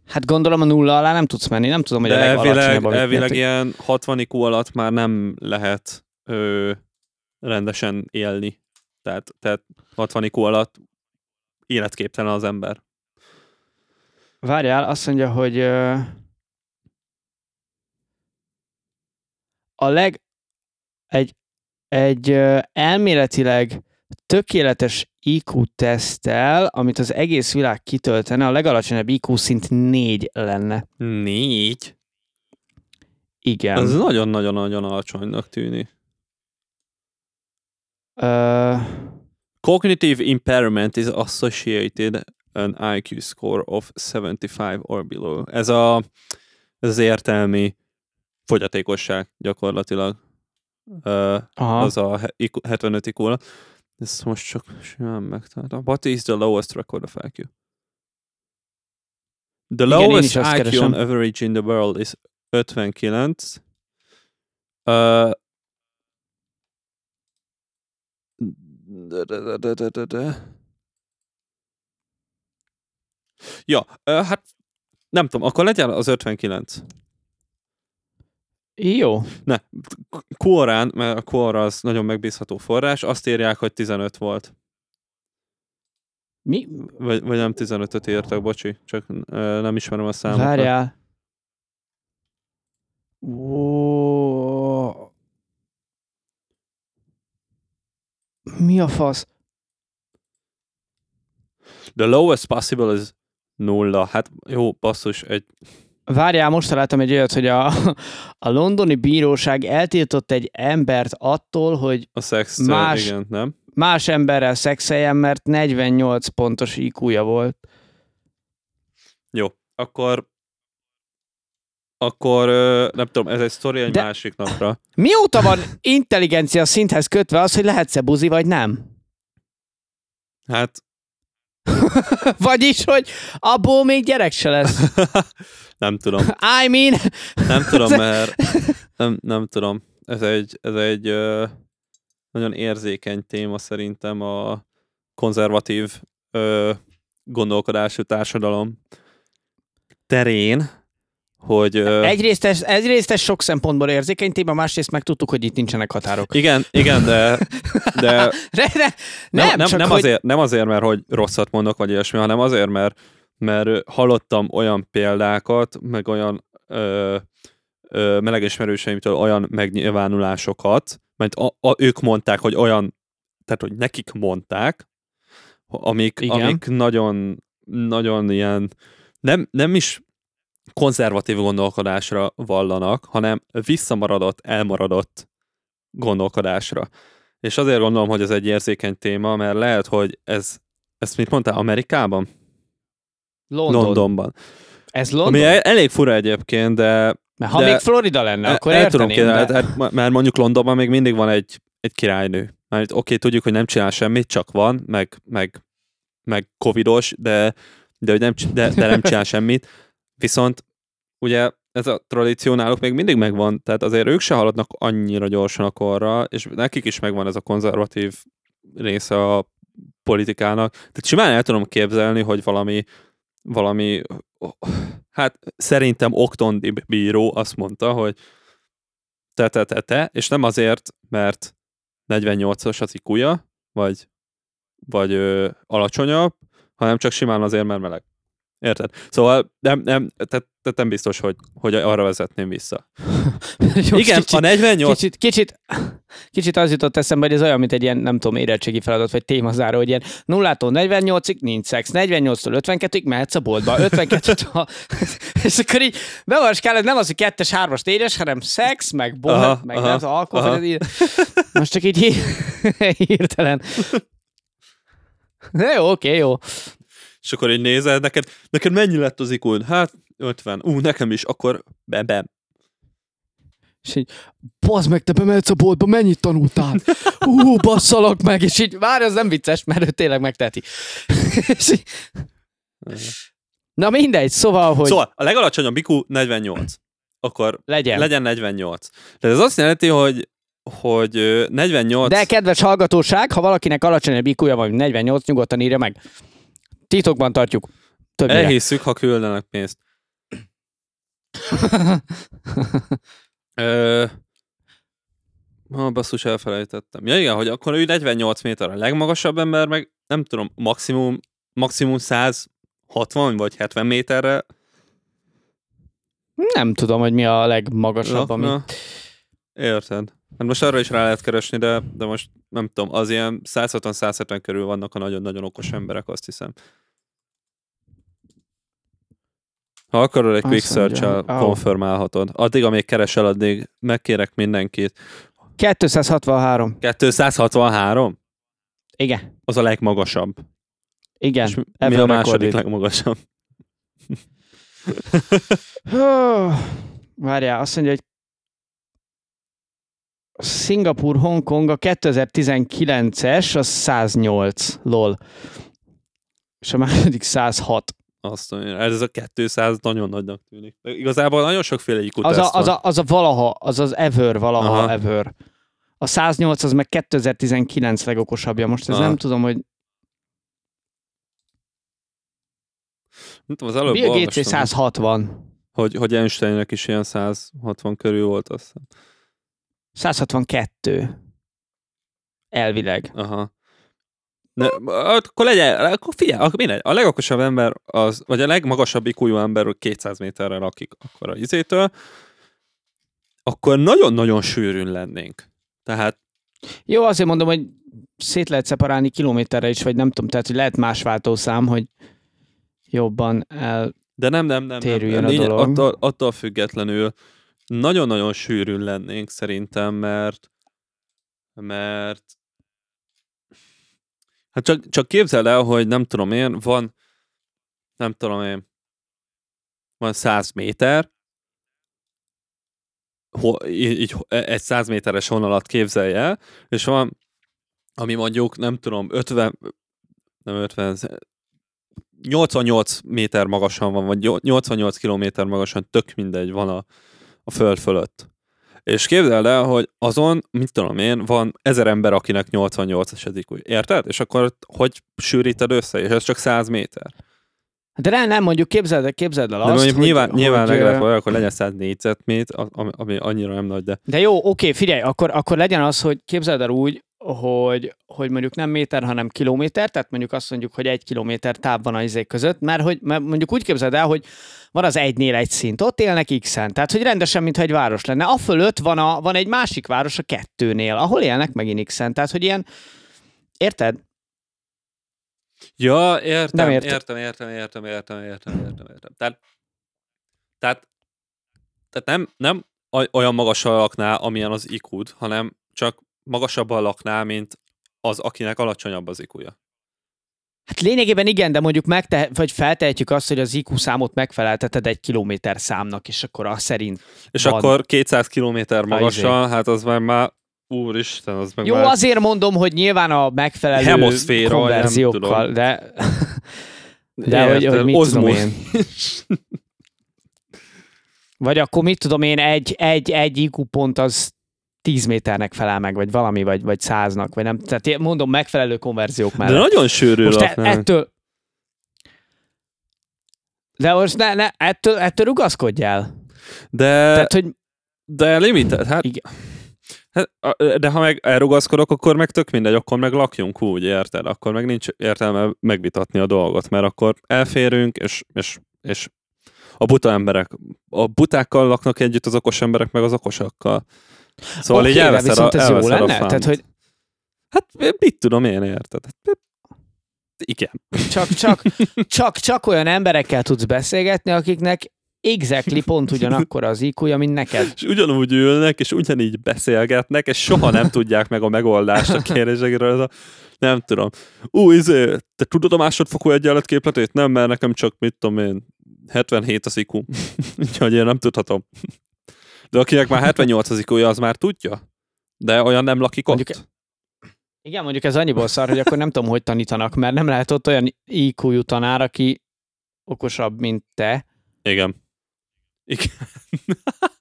hát gondolom a nulla alá nem tudsz menni, nem tudom, hogy De a elvileg, legalacsonyabb. amit elvileg mértek. ilyen 60 IQ alatt már nem lehet ö, rendesen élni. Tehát, tehát 60 IQ alatt életképtelen az ember. Várjál, azt mondja, hogy ö, a leg egy, egy elméletileg tökéletes IQ teszttel, amit az egész világ kitöltene, a legalacsonyabb IQ szint 4 lenne. Négy? Igen. Ez nagyon-nagyon-nagyon alacsonynak tűnik. Ö, Cognitive impairment is associated an IQ score of 75 or below. Ez, a, ez az értelmi fogyatékosság gyakorlatilag. Aha. az a he- IQ 75 IQ alatt. Ezt most csak simán megtaláltam. What is the lowest record of IQ? The Igen, lowest IQ keresem. on average in the world is 59. Uh, de, de, de, de, de, de, de. Ja, hát nem tudom, akkor legyen az 59. Jó. Ne, Quorán, mert a Quora az nagyon megbízható forrás, azt írják, hogy 15 volt. Mi? Vagy, vagy nem 15-öt írtak, bocsi, csak ö, nem ismerem a számokat. Várjál. Ó. Mi a fasz? The lowest possible is nulla. Hát jó, basszus, egy... Várjál, most találtam egy olyat, hogy a, a londoni bíróság eltiltott egy embert attól, hogy A szex, Más- igen, nem? más emberrel szexeljen, mert 48 pontos IQ-ja volt. Jó, akkor akkor nem tudom, ez egy sztori egy De... másik napra. (laughs) Mióta van intelligencia szinthez kötve az, hogy lehetsz-e buzi, vagy nem? Hát (laughs) Vagyis, hogy abból még gyerek se lesz. (laughs) nem tudom. I mean, Nem tudom, (laughs) mert nem, nem tudom. Ez egy, ez egy ö, nagyon érzékeny téma szerintem a konzervatív ö, gondolkodású társadalom terén, hogy egyrészt ez, egyrészt ez sok szempontból érzékeny téma, másrészt meg tudtuk, hogy itt nincsenek határok. igen, igen, de, de (laughs) De, de, nem, nem, nem, csak nem, hogy... azért, nem azért, mert hogy rosszat mondok, vagy ilyesmi, hanem azért, mert, mert hallottam olyan példákat, meg olyan ö, ö, melegismerőseimtől olyan megnyilvánulásokat, mert a, a, ők mondták, hogy olyan, tehát hogy nekik mondták, amik, Igen. amik nagyon, nagyon ilyen, nem, nem is konzervatív gondolkodásra vallanak, hanem visszamaradott, elmaradott gondolkodásra. És azért gondolom, hogy ez egy érzékeny téma, mert lehet, hogy ez, ezt mit mondtál, Amerikában? London. Londonban. Ez London? Ami el- elég fura egyébként, de Mert ha de- még Florida lenne, akkor el, tudom képzelni, de... hát, mert mondjuk Londonban még mindig van egy, egy királynő. Mert oké, okay, tudjuk, hogy nem csinál semmit, csak van, meg, meg, meg covidos, de, de, hogy nem, de, de nem csinál semmit. Viszont ugye ez a tradíció náluk még mindig megvan, tehát azért ők se haladnak annyira gyorsan a korra, és nekik is megvan ez a konzervatív része a politikának. Tehát simán el tudom képzelni, hogy valami, valami hát szerintem Oktondi bíró azt mondta, hogy te, te, te, te, és nem azért, mert 48-as az ikuja, vagy, vagy ö, alacsonyabb, hanem csak simán azért, mert meleg. Érted? Szóval nem, nem, tehát, tehát nem biztos, hogy, hogy arra vezetném vissza. (laughs) Most Igen, kicsit, a 48... Kicsit, kicsit, kicsit az jutott eszembe, hogy ez olyan, mint egy ilyen, nem tudom, érettségi feladat, vagy témazáró, hogy ilyen 0-tól 48-ig nincs szex, 48-tól 52-ig mehetsz a boltba, 52-től... (laughs) és akkor így bevarskálod, nem az, hogy kettes, hármas, négyes, hanem szex, meg bohet, Aha, meg aha, nem alkohol, aha. így- most csak így (laughs) hirtelen. De jó, oké, jó. És akkor így nézed, neked, neked mennyi lett az ikún? Hát 50. Ú, nekem is, akkor be, be. És így, bazd meg, te bemehetsz a boltba, mennyit tanultál? (laughs) Ú, basszalak meg, és így, várj, az nem vicces, mert ő tényleg megteheti. (laughs) És így- Na mindegy, szóval, hogy Szóval a legalacsonyabb IQ 48. Akkor legyen. legyen 48. Tehát ez azt jelenti, hogy hogy ö, 48... De kedves hallgatóság, ha valakinek alacsonyabb iq van, mint 48, nyugodtan írja meg. Titokban tartjuk. Többnyire. Elhisszük, ha küldenek pénzt. (laughs) Ö... Ha, basszus, elfelejtettem. Ja igen, hogy akkor ő 48 méter a legmagasabb ember, meg nem tudom, maximum, maximum 160 vagy 70 méterre Nem tudom, hogy mi a legmagasabb, ami... Érted. Hát most arra is rá lehet keresni, de, de most nem tudom, az ilyen 160-170 körül vannak a nagyon-nagyon okos emberek, azt hiszem. Ha akarod, egy Azt quick search konfirmálhatod. Addig, amíg keresel, addig megkérek mindenkit. 263. 263? Igen. Az a legmagasabb. Igen. És mi a második recorded. legmagasabb? Várjál, azt mondja, hogy Szingapur, Hongkong a 2019-es, az 108, lol. És a második 106. Azt mondja, ez a 200 nagyon nagynak tűnik. Igazából nagyon sokféle IQ Az a, az, a, az a valaha, az az ever, valaha Aha. ever. A 108 az meg 2019 legokosabbja. Most ez Aha. nem tudom, hogy Nem tudom, az előbb Bill Gates olvastam, 160. hogy, hogy Einsteinnek is ilyen 160 körül volt, azt hiszem. 162. Elvileg. Aha. Ne, akkor legyen, akkor figyelj, akkor mindegy, a legokosabb ember, az, vagy a legmagasabb iq ember, hogy 200 méterre lakik akkor a izétől, akkor nagyon-nagyon sűrűn lennénk. Tehát Jó, azért mondom, hogy szét lehet szeparálni kilométerre is, vagy nem tudom, tehát hogy lehet más váltószám, hogy jobban el... De nem, nem, nem. nem, Térüljön nem. a dolog. Attól, attól függetlenül nagyon-nagyon sűrűn lennénk szerintem, mert mert hát csak, csak képzeld el, hogy nem tudom én, van nem tudom én, van 100 méter, ho, így, így egy 100 méteres vonalat képzelj el, és van, ami mondjuk, nem tudom, 50, nem 50, 88 méter magasan van, vagy 88 kilométer magasan, tök mindegy van a, a föld fölött. És képzeld el, hogy azon, mit tudom én, van ezer ember, akinek 88 esedik, úgy. Érted? És akkor hogy sűríted össze? És ez csak 100 méter. De nem, nem, mondjuk képzeld, el- képzeld el De azt, mondjuk hogy, nyilván, nyilván hogy, meg lehet ö, valami, akkor legyen 100 négyzetmét, ami, ami annyira nem nagy, de De jó, oké, figyelj, akkor, akkor legyen az, hogy képzeld el úgy, hogy, hogy mondjuk nem méter, hanem kilométer, tehát mondjuk azt mondjuk, hogy egy kilométer táv van a izék között, mert, hogy, mert mondjuk úgy képzeld el, hogy van az egynél egy szint, ott élnek x-en, tehát hogy rendesen, mintha egy város lenne. A fölött van, a, van egy másik város a kettőnél, ahol élnek megint x-en, tehát hogy ilyen, érted? Ja, értem, Nem értem, értem. értem, értem, értem, értem, értem, értem. Tehát, tehát, tehát nem, nem oly- olyan magasan laknál, amilyen az iq hanem csak magasabban laknál, mint az, akinek alacsonyabb az iq Hát lényegében igen, de mondjuk megte- vagy feltehetjük azt, hogy az IQ számot megfelelteted egy kilométer számnak, és akkor azt szerint. És Van. akkor 200 kilométer izé. magasan, hát az már már, úristen, az meg Jó, már... azért mondom, hogy nyilván a megfelelő Hemoszféra, nem konverziókkal, tudom. de, de hogy, Érted, hogy mit tudom ozmóz. én. (laughs) Vagy akkor mit tudom én, egy, egy, egy IQ pont az 10 méternek felel meg, vagy valami, vagy, vagy száznak, vagy nem. Tehát én mondom, megfelelő konverziók De mellett. nagyon sűrű Most e, ettől... De most ne, ne, ettől, ettől rugaszkodjál. De, Tehát, hogy de limited, hát, Igen. hát, de ha meg elrugaszkodok, akkor meg tök mindegy, akkor meg lakjunk úgy, érted? Akkor meg nincs értelme megvitatni a dolgot, mert akkor elférünk, és, és, és a buta emberek, a butákkal laknak együtt az okos emberek, meg az okosakkal. Szóval Oké, így elveszed viszont a, ez jó lenne? Tehát, hogy Hát mit tudom én, érted? Igen. csak, csak, csak, csak olyan emberekkel tudsz beszélgetni, akiknek exactly pont ugyanakkor az iq mint neked. És ugyanúgy ülnek, és ugyanígy beszélgetnek, és soha nem tudják meg a megoldást a kérdésekre. Ez a, nem tudom. Ú, izé, te tudod a másodfokú egyenletképletét? Nem, mert nekem csak, mit tudom én, 77 az IQ. Úgyhogy én nem tudhatom. De akinek már 78 az iq az már tudja. De olyan nem lakik ott. Mondjuk- Igen, mondjuk ez annyiból szar, hogy akkor nem tudom, hogy tanítanak, mert nem lehet ott olyan IQ-jú tanár, aki okosabb, mint te. Igen. Igen. (laughs)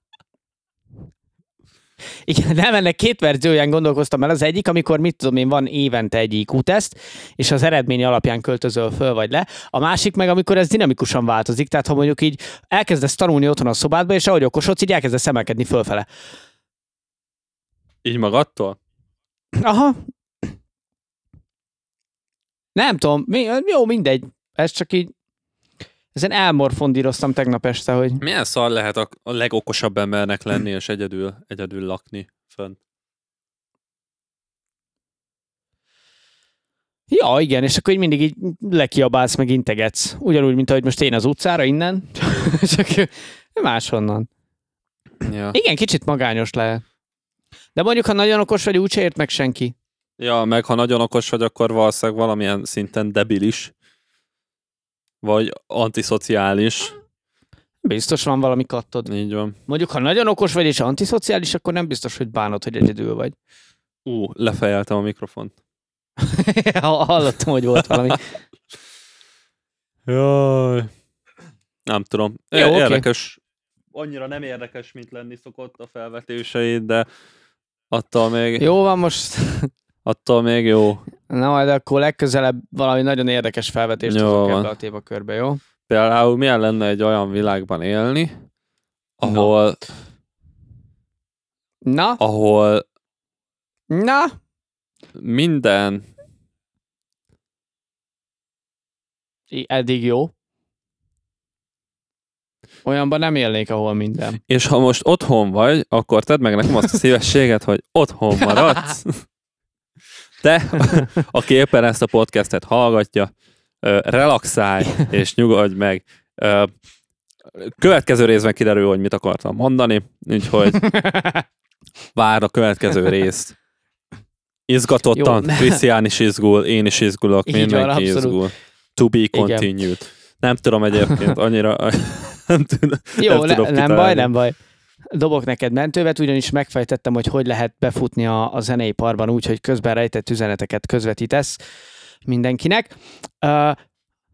Igen, nem, ennek két verzióján gondolkoztam el. Az egyik, amikor mit tudom én, van évente egy IQ-teszt, és az eredmény alapján költözöl föl vagy le. A másik meg, amikor ez dinamikusan változik, tehát ha mondjuk így elkezdesz tanulni otthon a szobádba, és ahogy okosodsz, így elkezdesz emelkedni fölfele. Így magadtól? Aha. Nem tudom, mi, jó, mindegy. Ez csak így, ezen elmorfondíroztam tegnap este, hogy Milyen szar lehet a, a legokosabb embernek lenni, és egyedül, egyedül lakni fönt? ja, igen, és akkor így mindig így lekiabálsz, meg integetsz. Ugyanúgy, mint ahogy most én az utcára innen, (laughs) csak máshonnan. Ja. Igen, kicsit magányos lehet. De mondjuk, ha nagyon okos vagy, úgyse ért meg senki. Ja, meg ha nagyon okos vagy, akkor valószínűleg valamilyen szinten debilis. Vagy antiszociális. Biztos van valami kattod. Így van. Mondjuk, ha nagyon okos vagy és antiszociális, akkor nem biztos, hogy bánod, hogy egyedül vagy. Ú, lefejeltem a mikrofont. (laughs) Hallottam, hogy volt valami. Jaj. Nem tudom. Jó, érdekes. Annyira nem érdekes, mint lenni szokott a felvetéseid, de attól még, Jó van most. attól még jó. Na majd akkor legközelebb valami nagyon érdekes felvetést Jó hozok ebbe a témakörbe, jó? Például milyen lenne egy olyan világban élni, ahol, Na, ahol na, minden, eddig jó. Olyanban nem élnék, ahol minden. és ha most otthon vagy, akkor tedd meg nekem azt a szívességet, hogy otthon maradsz. (laughs) Te, (laughs) aki éppen ezt a podcastet hallgatja, relaxálj és nyugodj meg. Következő részben kiderül, hogy mit akartam mondani, úgyhogy várd a következő részt. Izgatottan. Krisztián is izgul, én is izgulok, Így van, mindenki abszolút. izgul. To be continued. Nem tudom egyébként, annyira (laughs) nem tudom, Jó, nem ne, tudom nem baj, nem baj. Dobok neked mentővet, ugyanis megfejtettem, hogy hogy lehet befutni a, a zeneiparban úgy, hogy közben rejtett üzeneteket közvetítesz mindenkinek. Uh,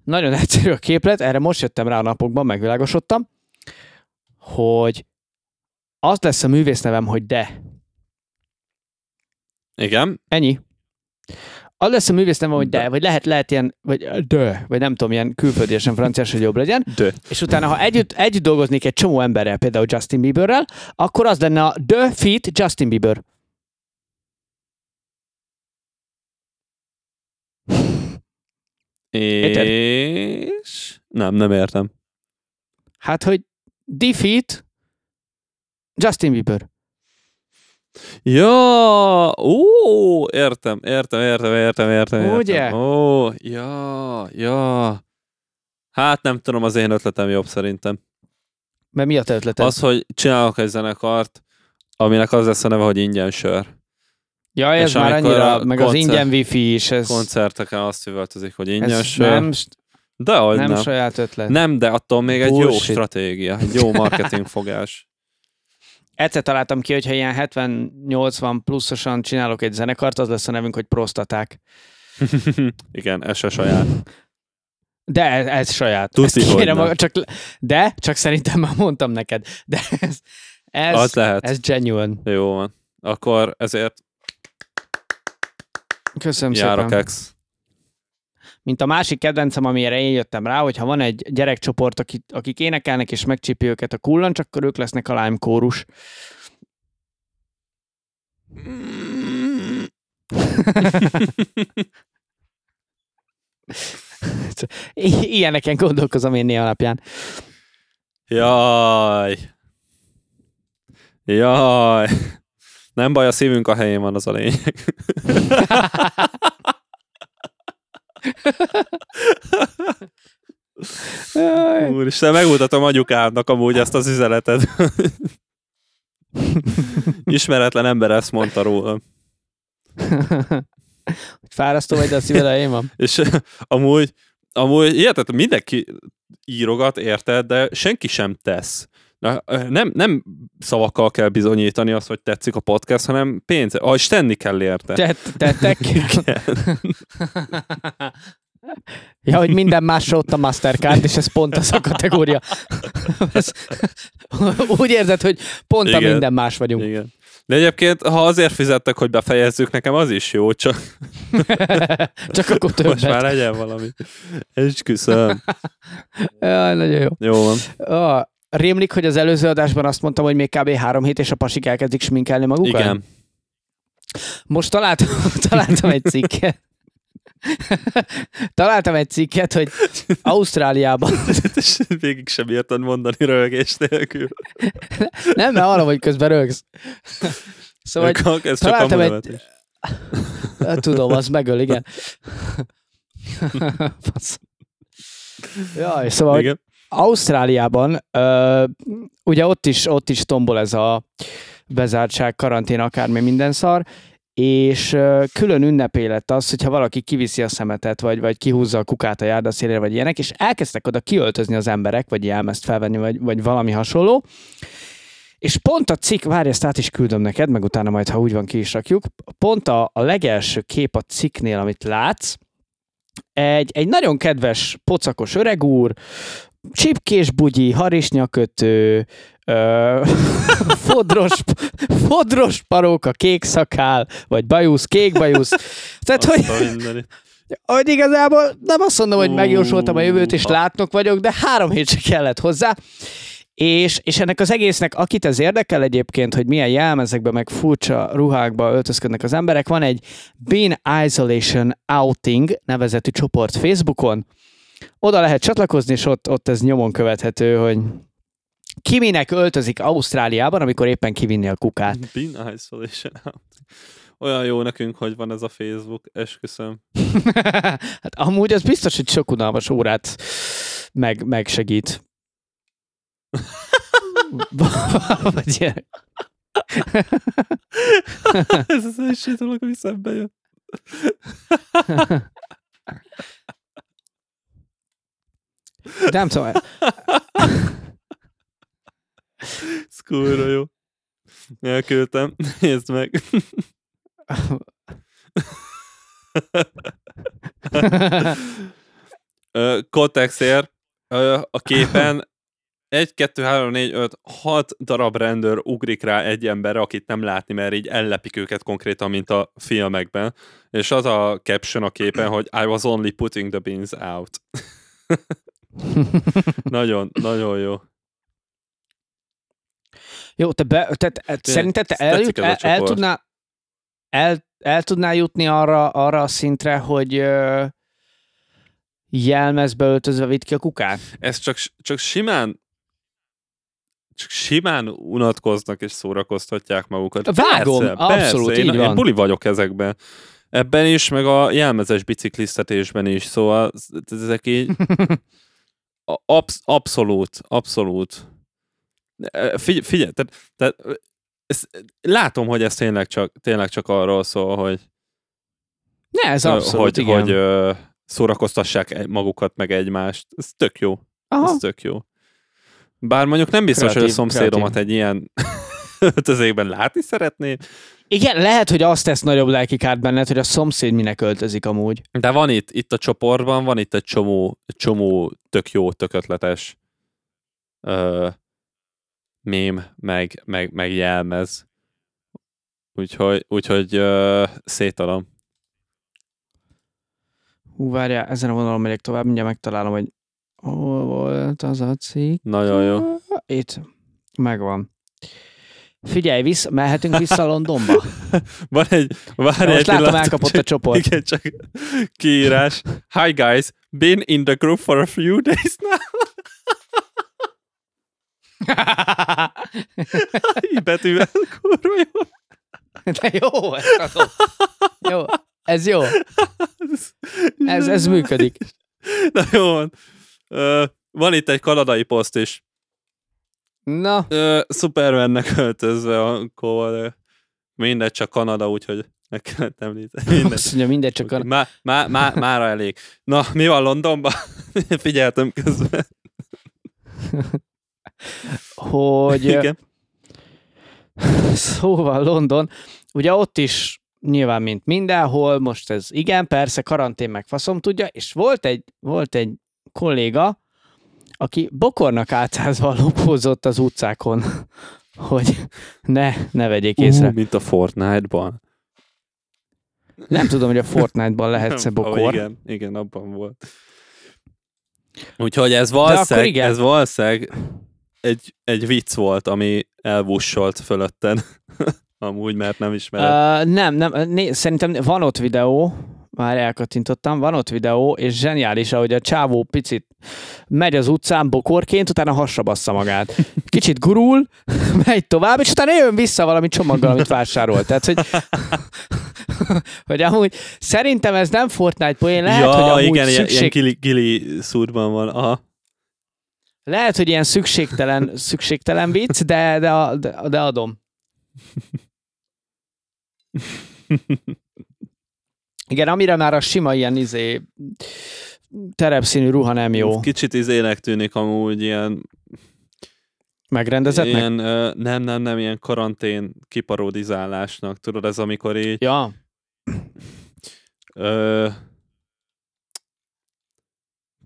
nagyon egyszerű a képlet, erre most jöttem rá a napokban, megvilágosodtam, hogy az lesz a művész nevem, hogy de. Igen, Ennyi. Az lesz a művész nevem, hogy de, vagy lehet, lehet ilyen, vagy de, vagy nem tudom, ilyen külföldiesen franciás, hogy jobb legyen. de. És utána, ha együtt, együtt dolgoznék egy csomó emberrel, például Justin Bieberrel, akkor az lenne a The Feat Justin Bieber. Érted? És... Nem, nem értem. Hát, hogy Defeat Justin Bieber. Ja, ó, értem, értem, értem, értem, értem. értem. Ugye? Ó, ja, ja. Hát nem tudom, az én ötletem jobb szerintem. Mert mi a te ötleted? Az, hogy csinálok egy zenekart, aminek az lesz a neve, hogy ingyen sör. ja, ez és már annyira, meg az koncert- ingyen wifi is, ez, Koncerteken azt üvöltözik, hogy ingyen ez sör. nem, de hogy nem, nem. saját ötlet. Nem, de attól még egy jó Bullshit. stratégia, egy jó marketingfogás. (laughs) Egyszer találtam ki, hogyha ilyen 70-80 pluszosan csinálok egy zenekart, az lesz a nevünk, hogy prostaták. (laughs) Igen, ez se saját. De ez, ez saját. Tuti, (laughs) Ezt hogy kérem maga- csak, de, csak szerintem már mondtam neked. De ez, ez, Az lehet. ez genuine. Jó van. Akkor ezért Köszönöm jár a szépen. Mint a másik kedvencem, amire én jöttem rá, hogy ha van egy gyerekcsoport, akik, akik énekelnek és megcsipi őket a kullancs, akkor ők lesznek a lime kórus. (laughs) Ilyeneken gondolkozom én néha alapján. Jaj. Jaj. Nem baj, a szívünk a helyén van, az a lényeg. (laughs) Úristen, megmutatom anyukámnak amúgy ezt az üzenetet. Ismeretlen ember ezt mondta róla. Fárasztó vagy, de a szíved elején van. És amúgy, amúgy ilyetet mindenki írogat, érted, de senki sem tesz. Nem, nem szavakkal kell bizonyítani azt, hogy tetszik a podcast, hanem pénz, ah, és tenni kell érte. Tett, tettek. Ja, hogy minden másra ott a Mastercard, és ez pont az a kategória. Ez, úgy érzed, hogy pont a Igen. minden más vagyunk. Igen. De egyébként, ha azért fizettek, hogy befejezzük, nekem az is jó, csak Csak akkor most már többet. legyen valami. Esküszöm. Jaj, nagyon jó. Jó van. Ah, rémlik, hogy az előző adásban azt mondtam, hogy még kb. három hét, és a pasik elkezdik sminkelni magukat? Igen. Most találtam, (laughs) találtam egy cikket. találtam egy cikket, hogy Ausztráliában, (laughs) végig sem érted mondani röhögés nélkül. nem, mert arra, hogy közben rögsz. Szóval, Szóval, ez csak találtam egy- nevetés. Hát Tudom, az megöl, igen. (laughs) Jaj, szóval, Igen. Ausztráliában, ö, ugye ott is, ott is tombol ez a bezártság, karantén, akármi minden szar, és külön ünnepé lett az, hogyha valaki kiviszi a szemetet, vagy, vagy kihúzza a kukát a járda szélére, vagy ilyenek, és elkezdtek oda kiöltözni az emberek, vagy jelmezt felvenni, vagy, vagy valami hasonló. És pont a cikk, várj, ezt át is küldöm neked, meg utána majd, ha úgy van, ki is rakjuk. Pont a, a legelső kép a cikknél, amit látsz, egy, egy nagyon kedves, pocakos öreg úr, csipkés bugyi, harisnyakötő, ö, (laughs) fodros, fodros paróka, kék szakál, vagy bajusz, kék bajusz. Tehát, hogy, Azt mindenit. hogy igazából nem azt mondom, hogy megjósoltam a jövőt, és látnok vagyok, de három hét se kellett hozzá. És, és ennek az egésznek, akit ez érdekel egyébként, hogy milyen jelmezekben, meg furcsa ruhákba öltözködnek az emberek, van egy Bean Isolation Outing nevezetű csoport Facebookon. Oda lehet csatlakozni, és ott, ott ez nyomon követhető, hogy ki minek öltözik Ausztráliában, amikor éppen kivinni a kukát. (laughs) Isolation Out. Olyan jó nekünk, hogy van ez a Facebook, esküszöm. (laughs) hát amúgy az biztos, hogy sok unalmas órát meg, megsegít. (laughs) Vagy ilyen. ez az első dolog, ami szembe jön. De nem tudom. Ez kurva jó. Elküldtem. Nézd meg. Ö, a képen 1, 2, 3, 4, 5, 6 darab rendőr ugrik rá egy emberre, akit nem látni, mert így ellepik őket konkrétan, mint a filmekben. És az a caption a képen, hogy I was only putting the beans out. (laughs) nagyon, nagyon jó. Jó, te be, tehát e, szerinted te eljut, el, el, tudná, el, el tudnál jutni arra, arra a szintre, hogy ö, jelmezbe öltözve vitt ki a kukát? Ez csak, csak simán csak simán unatkoznak és szórakoztatják magukat. Vágom, persze, abszolút, persze. így én, van. Én buli vagyok ezekben. Ebben is, meg a jelmezes biciklisztetésben is, szóval ezek így (laughs) absz- abszolút, abszolút. E, Figy- figyelj, tehát, tehát ezt, látom, hogy ez tényleg csak, tényleg csak arról szól, hogy, Ne, ez abszolút, hogy, igen. hogy ö, szórakoztassák magukat, meg egymást. Ez tök jó. Aha. Ez tök jó. Bár mondjuk nem biztos, hogy a Kreatív, szomszédomat kreatív. egy ilyen öltözékben látni szeretné, Igen, lehet, hogy azt tesz nagyobb lelkikárt benned, hogy a szomszéd minek öltözik amúgy. de van itt, itt a csoportban, van itt egy csomó, csomó tök jó, tök ötletes ö, mém, meg, meg, meg jelmez. Úgyhogy, úgyhogy ö, szétadom. Hú, várjál, ezen a vonalon megyek tovább, mindjárt megtalálom, hogy hol volt az a cikk. Nagyon jó. Itt, megvan. Figyelj, vissza, mehetünk vissza Londonba? (laughs) Van egy, várj Most egy látom, pillanat, elkapott a csak- csoport. Igen, csak kiírás. Hi guys, been in the group for a few days now. (laughs) Így betűvel, kurva jó. De jó, adom. Jó, ez jó. Ez, ez működik. Na jó van. Ö, van itt egy kanadai poszt is. Na, Ö, Supermannek öltözve a kóval. Mindegy, csak Kanada, úgyhogy meg kellett említeni. (laughs) Mindegy. azt mondja, mindegy, csak a... Má, má, má, mára elég. Na, mi van Londonban? (laughs) Figyeltem közben. (laughs) hogy Igen. szóval London, ugye ott is nyilván, mint mindenhol, most ez igen, persze, karantén meg faszom tudja, és volt egy, volt egy kolléga, aki bokornak átszázva lopózott az utcákon, (laughs) hogy ne, ne vegyék észre. Uh, mint a Fortnite-ban. Nem tudom, hogy a Fortnite-ban (laughs) lehetsz-e bokor. igen, igen, abban volt. Úgyhogy ez valószínűleg, igen. ez valószínűleg egy, egy vicc volt, ami elvussolt fölötten. (laughs) Amúgy, mert nem ismered. Uh, nem, nem, né, szerintem van ott videó, már elkattintottam, van ott videó, és zseniális, ahogy a csávó picit megy az utcán bokorként, utána hasra bassza magát. Kicsit gurul, (laughs) megy tovább, és utána jön vissza valami csomaggal, amit vásárolt. Tehát, hogy, (laughs) hogy amúgy szerintem ez nem Fortnite poén, lehet, ja, hogy amúgy igen, szükség, ilyen gili, gili szúrban van. Aha. lehet, hogy ilyen szükségtelen, szükségtelen vicc, de, de, de, de adom. (laughs) Igen, amire már a sima ilyen izé terepszínű ruha nem jó. Kicsit izének tűnik amúgy ilyen, Megrendezetnek? ilyen ö, nem, nem, nem, ilyen karantén kiparodizálásnak. Tudod, ez amikor így Ja. Ö,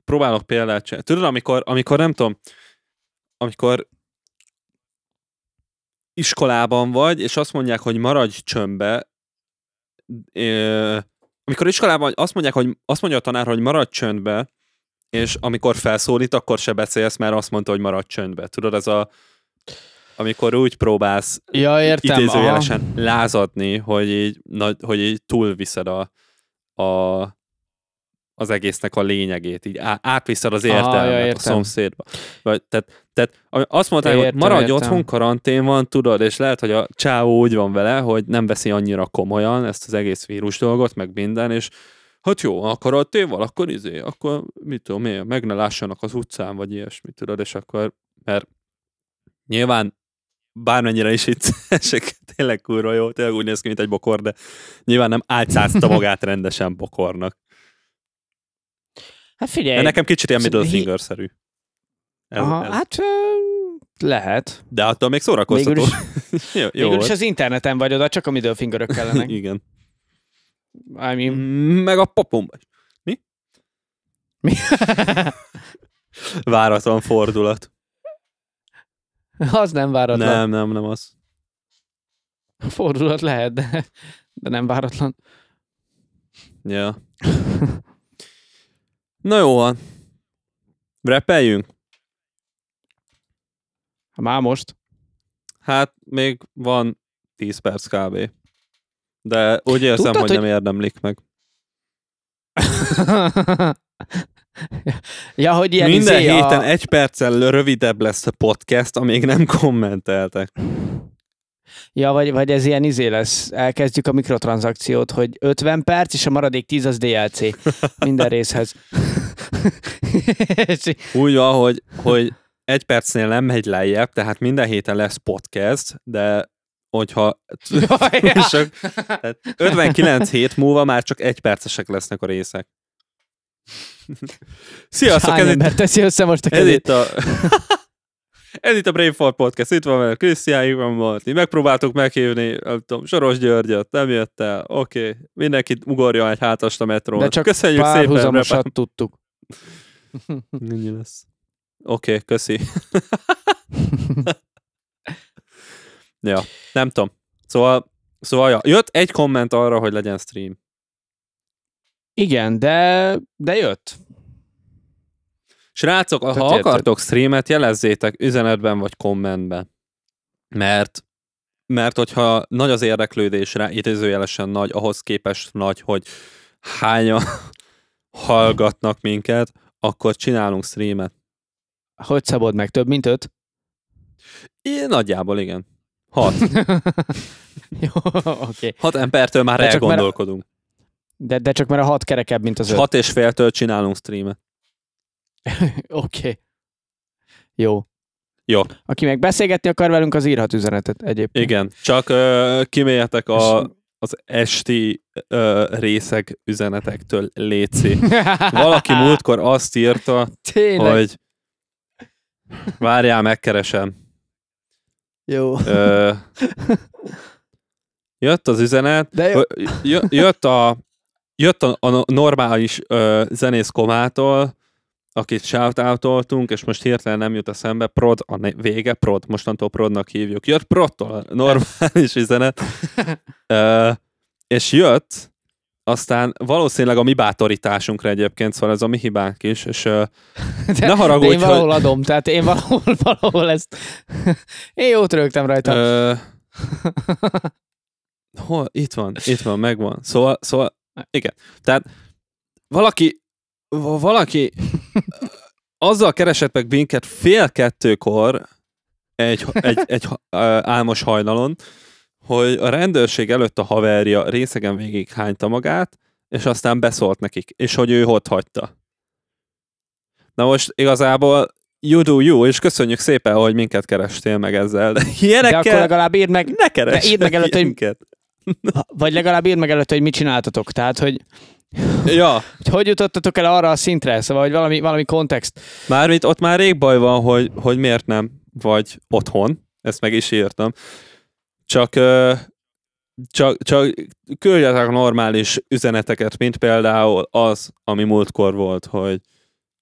próbálok példát csinálni. Tudod, amikor, amikor nem tudom, amikor iskolában vagy, és azt mondják, hogy maradj csöndbe, ö, amikor iskolában azt mondják, hogy azt mondja a tanár, hogy maradj csöndbe, és amikor felszólít, akkor se beszélsz, mert azt mondta, hogy maradj csöndbe. Tudod, ez a amikor úgy próbálsz Ja, értem. aha. idézőjelesen lázadni, hogy így, na, hogy így túlviszed a, a, az egésznek a lényegét, így átviszed az értelmet ja, a szomszédba. Vagy, tehát, tehát azt mondták, hogy Értem, maradj értem. otthon, karantén van, tudod, és lehet, hogy a csávó úgy van vele, hogy nem veszi annyira komolyan ezt az egész vírus dolgot, meg minden, és hát jó, a karanténval, akkor izé, akkor mit tudom én, meg ne lássanak az utcán, vagy ilyesmi, tudod, és akkor, mert nyilván bármennyire is viccesek, (laughs) tényleg kurva jó, tényleg úgy néz ki, mint egy bokor, de nyilván nem álcázta magát rendesen bokornak. Hát figyelj. De nekem kicsit ilyen middle finger-szerű. Ez, Aha, ez. hát lehet. De attól még szórakoztató. Végül (laughs) jó, jó Végül is az interneten vagy oda, csak a middle fingerök kellenek. (laughs) Igen. I mean, Meg a popomba. is. mi? (laughs) Váratlan fordulat. az nem váratlan. Nem, nem, nem az. Fordulat lehet, de, de nem váratlan. Ja. Na jó van. Repeljünk? Már most. Hát még van 10 perc kb. De úgy érzem, Tudtad, hogy, hogy- nem érdemlik meg. (laughs) ja, hogy ilyen Minden izé héten a... egy perccel rövidebb lesz a podcast, amíg nem kommenteltek. Ja, vagy, vagy ez ilyen izé lesz. Elkezdjük a mikrotranszakciót, hogy 50 perc, és a maradék 10 az DLC. Minden (laughs) részhez. És- Úgy van, hogy, hogy egy percnél nem megy lejjebb, tehát minden héten lesz podcast, de hogyha (laughs) Jaj, csak, (laughs) tehát 59 hét múlva már csak egy percesek lesznek a részek. Sziasztok, Hány ez itt, ember teszi össze most a ez kezét? itt a... Ez itt a Brainfall Podcast, itt van vele Krisztián, itt van Marti. Megpróbáltuk meghívni, nem tudom, Soros Györgyöt, nem jött el, oké. Okay. Mindenkit ugorja egy hátast a metrón. De csak Köszönjük szépen, Repep. tudtuk. (laughs) Ennyi lesz. Oké, okay, köszi. (laughs) ja, nem tudom. Szóval, szóval ja, jött egy komment arra, hogy legyen stream. Igen, de, de jött. Srácok, ha érted. akartok streamet, jelezzétek üzenetben vagy kommentben. Mert mert hogyha nagy az érdeklődés rá, idézőjelesen nagy, ahhoz képest nagy, hogy hányan (laughs) hallgatnak minket, akkor csinálunk streamet. Hogy szabod meg? Több, mint öt? Én nagyjából igen. Hat. (laughs) Jó, oké. Hat embertől már De elgondolkodunk. De, de csak mert a hat kerekebb, mint az öt. hat és féltől csinálunk streamet. (laughs) Oké. Jó. Jó. Aki meg beszélgetni akar velünk, az írhat üzenetet egyébként. Igen, csak uh, kiméljetek a, az esti uh, részeg üzenetektől léci. (laughs) Valaki múltkor azt írta, Tényleg. hogy várjál, megkeresem. Jó. Ö, jött az üzenet, De jó. jött a, jött a, a normális ö, zenész komától, akit shoutoutoltunk, és most hirtelen nem jut eszembe, Prod, a ne- vége, Prod, mostantól Prodnak hívjuk. Jött Prodtól a normális (laughs) üzenet, ö, és jött, aztán valószínűleg a mi bátorításunkra egyébként, szóval ez a mi hibánk is, és ö, (laughs) De, ne haragudj, de én hogy- valahol adom, tehát én valahol, (laughs) valahol ezt... én jót rögtem rajta. Ö, hol? Itt van, itt van, megvan. Szóval, szóval igen. Tehát valaki, va- valaki azzal keresett meg minket fél kettőkor egy, egy, egy álmos hajnalon, hogy a rendőrség előtt a haverja részegen végig hányta magát, és aztán beszólt nekik, és hogy ő ott hagyta. Na most igazából you do you, és köszönjük szépen, hogy minket kerestél meg ezzel. (laughs) De de ilyenekkel akkor legalább írd meg, ne keresd de meg előtt, hogy- minket. Vagy legalább írd meg előtte, hogy mit csináltatok. Tehát, hogy Ja, hogy, hogy jutottatok el arra a szintre, szóval, hogy valami, valami kontext. mármint ott már rég baj van, hogy, hogy miért nem vagy otthon, ezt meg is írtam. Csak, csak, csak küldjetek normális üzeneteket, mint például az, ami múltkor volt, hogy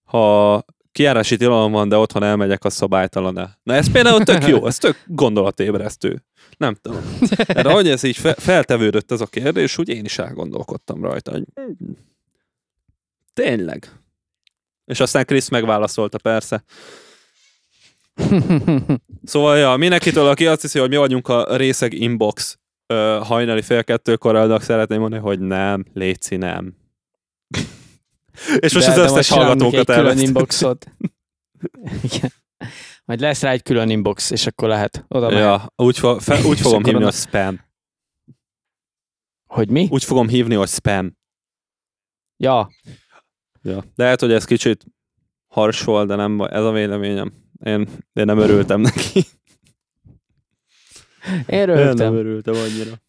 ha kiárási tilalom van, de otthon elmegyek, a szabálytalan -e. Na ez például tök jó, ez tök gondolatébresztő. Nem tudom. De ahogy ez így fe- feltevődött ez a kérdés, úgy én is elgondolkodtam rajta, hogy hmm, tényleg. És aztán Krisz megválaszolta persze. Szóval, ja, mindenkitől, aki azt hiszi, hogy mi vagyunk a részeg inbox ö, hajnali fél kettőkor, annak szeretném mondani, hogy nem, Léci, nem. (laughs) És most De- az de összes hallgatókat egy külön inboxot. (laughs) Igen. Majd lesz rá egy külön inbox, és akkor lehet oda ja. Úgy, fo- fe, úgy (laughs) fogom hívni, hogy spam. Hogy mi? Úgy fogom hívni, hogy spam. Ja, Ja. De lehet, hogy ez kicsit hars volt, de nem. Ez a véleményem. Én, én nem örültem neki. (laughs) én Én nem örültem annyira.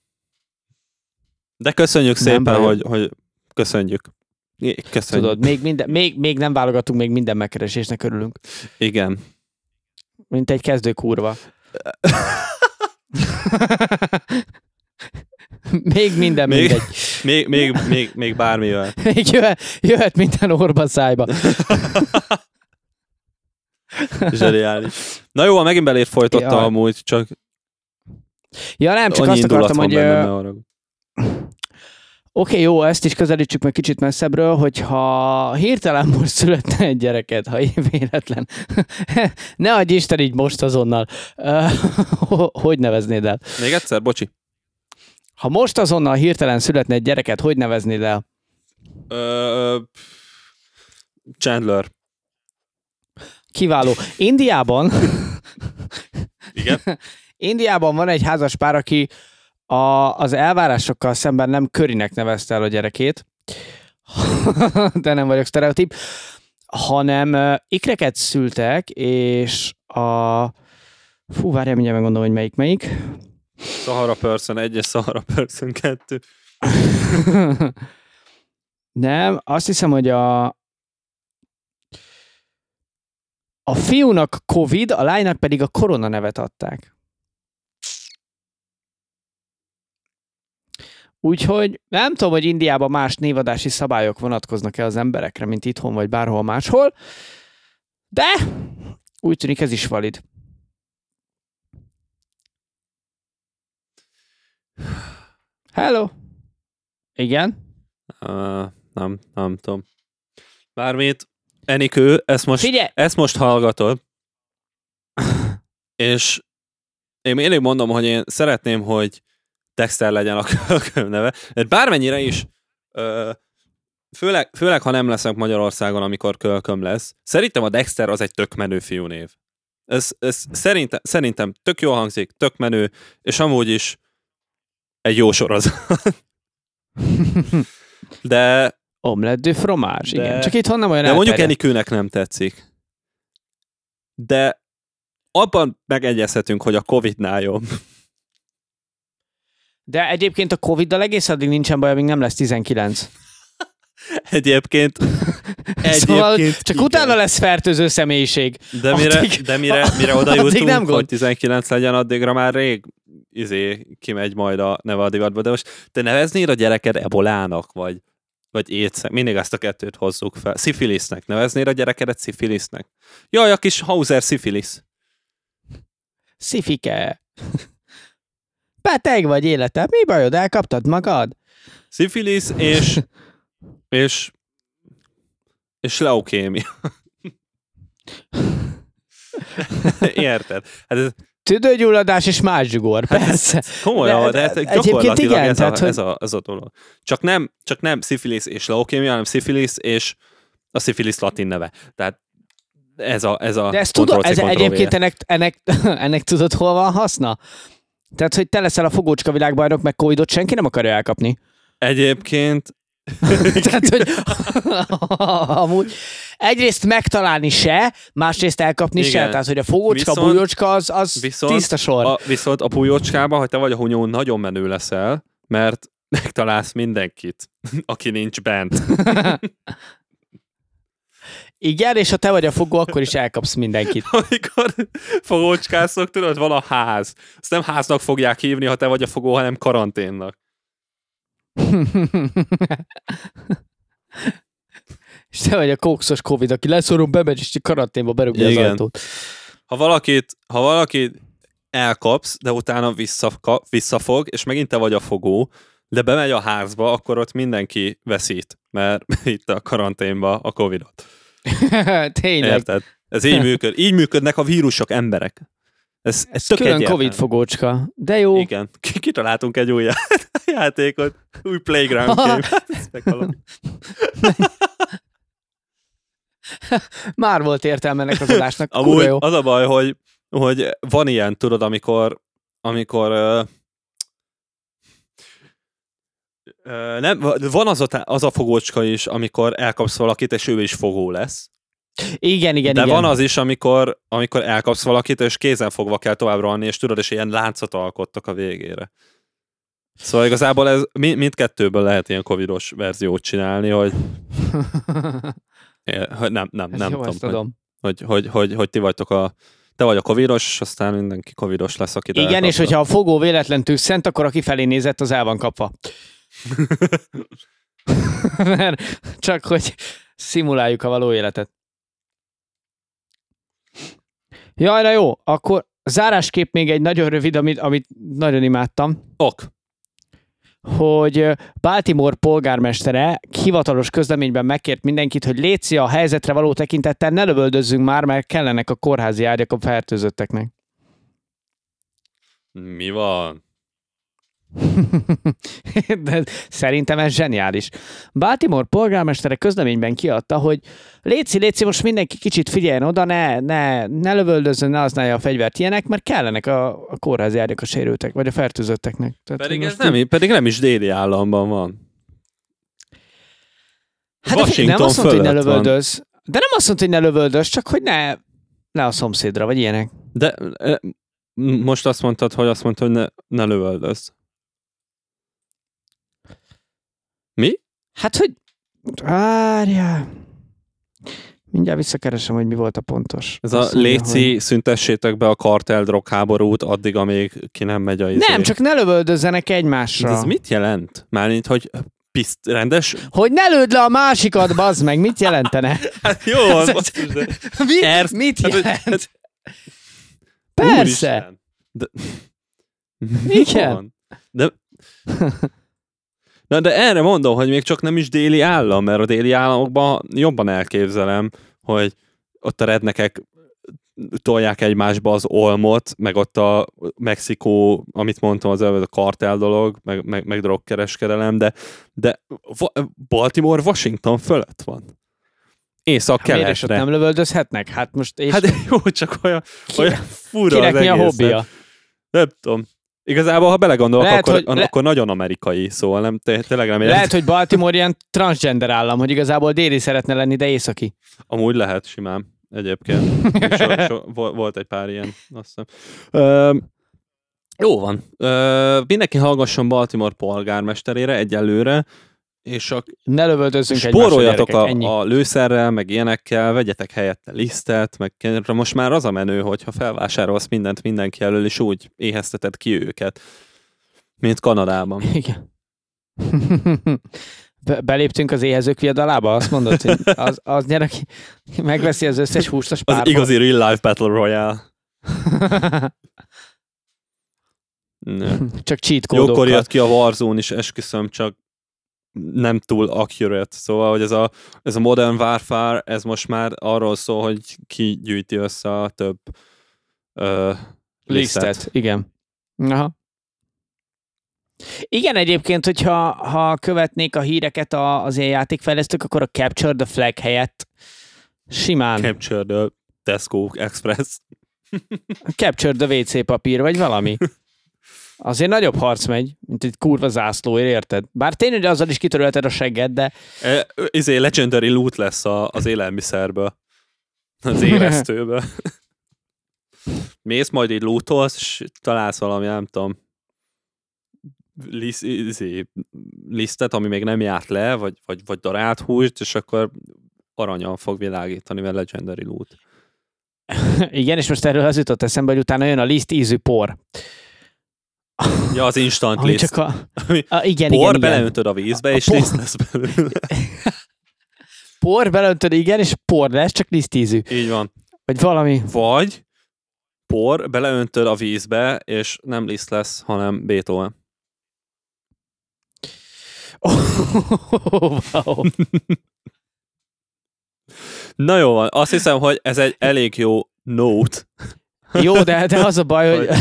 De köszönjük Nem szépen, baj. hogy, hogy köszönjük. Köszönjük. Tudod, még, minden, még, még nem válogatunk, még minden megkeresésnek örülünk. Igen. Mint egy kezdő kurva. még minden Még- mindegy. Még, még, még, még bármivel. (laughs) Még jöhet, jöhet minden orba szájba. (laughs) Zseniális. Na jó, megint belét folytatta Jaj. amúgy, csak Ja nem, csak annyi azt akartam, hogy benne. Oké, okay, jó, ezt is közelítsük meg kicsit messzebbről, hogyha hirtelen most születne egy gyereket, ha véletlen, (laughs) ne adj Isten így most azonnal, (laughs) hogy neveznéd el? Még egyszer, bocsi. Ha most azonnal hirtelen születne egy gyereket, hogy neveznéd el? Chandler. Kiváló. Indiában, Igen? (laughs) Indiában van egy házas pár, aki a, az elvárásokkal szemben nem körinek nevezte el a gyerekét, (laughs) de nem vagyok sztereotíp, hanem ikreket szültek, és a... Fú, várjál, mindjárt megmondom, hogy melyik melyik. Sahara Person 1 és Sahara Person 2. (laughs) nem, azt hiszem, hogy a a fiúnak Covid, a lánynak pedig a korona nevet adták. Úgyhogy nem tudom, hogy Indiában más névadási szabályok vonatkoznak-e az emberekre, mint itthon vagy bárhol máshol, de úgy tűnik ez is valid. Hello! Igen? Uh, nem, nem tudom. Bármit, Enikő, ezt most, Figyelj! ezt most hallgatod, és én mindig mondom, hogy én szeretném, hogy Dexter legyen a kölköm neve, mert bármennyire is, ö, főleg, főleg, ha nem leszek Magyarországon, amikor kölköm lesz, szerintem a Dexter az egy tök menő fiúnév. Ez, ez szerintem, szerintem tök jó hangzik, tök menő, és amúgy is egy jó sorozat. (laughs) De Omelette de fromage, De- igen. Csak itthon nem olyan De mondjuk. Enikőnek nem tetszik. De abban megegyezhetünk, hogy a Covid-nál jobb. De egyébként a Covid-dal egész addig nincsen baj, amíg nem lesz 19. (laughs) Egyébként, (laughs) szóval egyébként csak igen. utána lesz fertőző személyiség. de mire, addig- de mire, (laughs) mire oda jutunk, nem gond. hogy 19 legyen, addigra már rég izé, kimegy majd a neve a divatba. De most te neveznéd a gyereked ebolának, vagy, vagy écnek? Mindig ezt a kettőt hozzuk fel. Szifilisznek. Neveznéd a gyerekedet szifilisznek? Jaj, a kis Hauser szifilisz. Szifike. Beteg vagy élete. Mi bajod? Elkaptad magad? Szifilisz és, (laughs) és, és leukémia. (laughs) Érted? Hát ez Tüdőgyulladás és mászsugor. Hát ez- Persze. komolyan, De- de, de egyébként gyakorlatilag igen, ez, tehát, a, ez, a, ez a dolog. Csak nem, csak nem szifilisz és leukémia, hanem szifilisz és a szifilisz latin neve. Tehát ez a, ez a De ezt tudod, ez egyébként ennek, ennek, ennek tudod, hol van haszna? Tehát, hogy te leszel a fogócska világbajnok, meg Covidot senki nem akarja elkapni. Egyébként (laughs) Tehát, hogy (laughs) amúgy egyrészt megtalálni se, másrészt elkapni Igen. se. Tehát, hogy a fogócska, Viszont- bújócska, az, az viszont tiszta sor. a, viszont a pulyócskába, hogy te vagy a hunyó, nagyon menő leszel, mert (laughs) megtalálsz mindenkit, aki nincs bent. Igen, és ha te vagy a fogó, akkor is elkapsz mindenkit. (laughs) Amikor fogócskászok, tudod, van a ház. Azt nem háznak fogják hívni, ha te vagy a fogó, hanem karanténnak. (laughs) és te vagy a kókszos Covid, aki leszorom, bemegy, és karanténba berúgja az ajtót. Ha valakit, ha valakit elkapsz, de utána visszaka, visszafog, és megint te vagy a fogó, de bemegy a házba, akkor ott mindenki veszít, mert (laughs) itt a karanténba a Covidot. (laughs) Tényleg. Érted? Ez így működ. Így működnek a vírusok, emberek. Ez, ez tök Külön. Covid fogócska. De jó. Igen. Ki- Kitaláltunk egy új já- (laughs) játékot. Új playground (laughs) game. Meghallom. Már volt értelme ennek az adásnak. Amúgy jó. az a baj, hogy, hogy van ilyen, tudod, amikor, amikor ö, ö, nem, van az a, az a fogócska is, amikor elkapsz valakit, és ő is fogó lesz. Igen, igen, De igen. van az is, amikor, amikor elkapsz valakit, és kézen fogva kell tovább rohanni, és tudod, és ilyen láncot alkottak a végére. Szóval igazából ez mi- mindkettőből lehet ilyen covidos verziót csinálni, hogy, (laughs) hogy nem, nem, nem jó, tudom, tudom. hogy, hogy, hogy, hogy ti vagytok a te vagy a covidos, aztán mindenki covidos lesz, aki Igen, és hogyha a fogó véletlen tüsszent, akkor aki felé nézett, az el van kapva. (laughs) Mert csak hogy szimuláljuk a való életet. Jaj, na jó, akkor zárásképp még egy nagyon rövid, amit, amit nagyon imádtam, Ok. hogy Baltimore polgármestere hivatalos közleményben megkért mindenkit, hogy létszi a helyzetre való tekintettel, ne lövöldözzünk már, mert kellenek a kórházi ágyak a fertőzötteknek. Mi van? (laughs) De szerintem ez zseniális. Baltimore polgármestere közleményben kiadta, hogy létszi, létszi, most mindenki kicsit figyeljen oda, ne, ne, ne lövöldözzön, ne használja a fegyvert ilyenek, mert kellenek a, a kórházi ágyak a sérültek, vagy a fertőzötteknek. Tehát, Pedig ez nem, pedig nem is déli államban van. Hát figyelj, nem Washington azt mondta, hogy ne fölött van. De nem azt mondta, hogy ne lövöldözz, csak hogy ne, ne a szomszédra, vagy ilyenek. De most azt mondtad, hogy azt mondta, hogy ne, ne lövöldözz. Mi? Hát, hogy... Várjál. Mindjárt visszakeresem, hogy mi volt a pontos. Ez a mondja, léci, szüntessétek be a kartel drogháborút addig, amíg ki nem megy a izé. Nem, csak ne lövöldözzenek De egymásra. ez mit jelent? Mármint, hogy piszt, rendes? Hogy ne lőd le a másikat, bazd meg, mit jelentene? (laughs) Hát jó, Ez- basszus, de... Mi, Ersz- mit hát, hogy- jelent? Persze. Úristen. De... Igen. De... (laughs) Na de erre mondom, hogy még csak nem is déli állam, mert a déli államokban jobban elképzelem, hogy ott a rednekek tolják egymásba az olmot, meg ott a Mexikó, amit mondtam az előbb, a kartel dolog, meg, meg, meg drogkereskedelem, de, de Baltimore Washington fölött van. Hát miért Észak-keletre. nem lövöldözhetnek? Hát most és Hát (laughs) jó, csak olyan, olyan fura kinek az mi a hobbija? Nem tudom. Igazából, ha belegondolok, Lehet, akkor, hogy le- akkor nagyon amerikai, szóval nem, té- tényleg nem értem. Lehet, hogy Baltimore ilyen transgender állam, hogy igazából déli szeretne lenni, de északi. Amúgy lehet simán egyébként. (laughs) So, so, vo- volt egy pár ilyen, azt hiszem. Ö, jó van. Ö, mindenki hallgasson Baltimore polgármesterére egyelőre, és a, Ne lövöldözzünk spóroljatok gyerekek, a, ennyi. a lőszerrel, meg ilyenekkel, vegyetek helyette lisztet, meg most már az a menő, hogyha felvásárolsz mindent mindenki elől, és úgy éhezteted ki őket, mint Kanadában. (laughs) Igen. (laughs) Be- beléptünk az éhezők viadalába? Azt mondod, hogy az, az nyer, aki megveszi az összes húst a Az spárból. igazi real life battle royale. (laughs) Csak cheat Jókor kódokkal. jött ki a Warzone is, esküszöm, csak nem túl accurate. Szóval, hogy ez a, ez a Modern Warfare, ez most már arról szól, hogy ki gyűjti össze a több ö, lisztet. Lisztet, igen. Aha. Igen, egyébként, hogyha ha követnék a híreket a, az ilyen játékfejlesztők, akkor a Capture the Flag helyett simán Capture the Tesco Express. Capture the WC papír, vagy valami. (laughs) Azért nagyobb harc megy, mint egy kurva zászlóért, érted? Bár tényleg azzal is kitörölted a segged, de E, izé, legendary loot lesz a, az élelmiszerből. Az élesztőből. (laughs) Mész majd így lootolsz, és találsz valami, nem tudom, liszt, izé, lisztet, ami még nem járt le, vagy, vagy, vagy darált húst, és akkor aranyal fog világítani, mert legendary loot. Igen, és most erről az jutott eszembe, hogy utána jön a liszt ízű por. Ja, az instant Ami liszt. csak a... A igen, por, igen, igen. beleöntöd a vízbe, A és por- liszt lesz belőle. (laughs) Por, beleöntöd, igen, és por lesz, csak liszt ízű. Így van. Vagy valami. Vagy por, beleöntöd a vízbe, és nem liszt lesz, hanem Beethoven. (laughs) Oh, wow. (laughs) Na jó van, azt hiszem, hogy ez egy elég jó note, Jó, de, de az a baj, hogy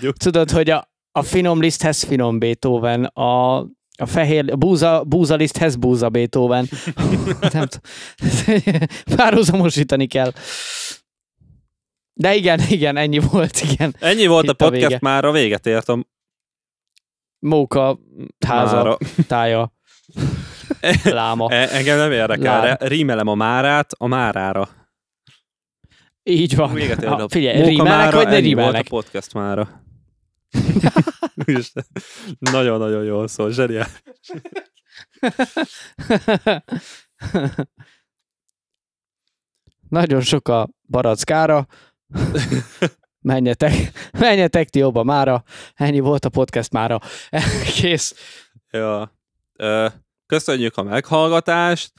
hogy tudod, hogy a, a finom liszthez finom Beethoven, a, a fehér, a búza, búza liszthez búza Beethoven. (laughs) Nem. (laughs) Párhuzamosítani kell. De igen, igen, ennyi volt, igen. Ennyi volt Itt a a podcast, vége. már a véget ért a Móka, háza, mára. tája, (laughs) láma. E- Engem nem érdekel, Lám. Rímelem a márát a márára. Így van. Véget ért Ha, a figyelj, móka rímelnek, mára, vagy ne rímelnek? volt a podcast mára. Nagyon-nagyon jól szól, zseniál. Nagyon sok a barackára. menjetek, menjetek ti jobba mára. Ennyi volt a podcast mára. Kész. Ja. Köszönjük a meghallgatást.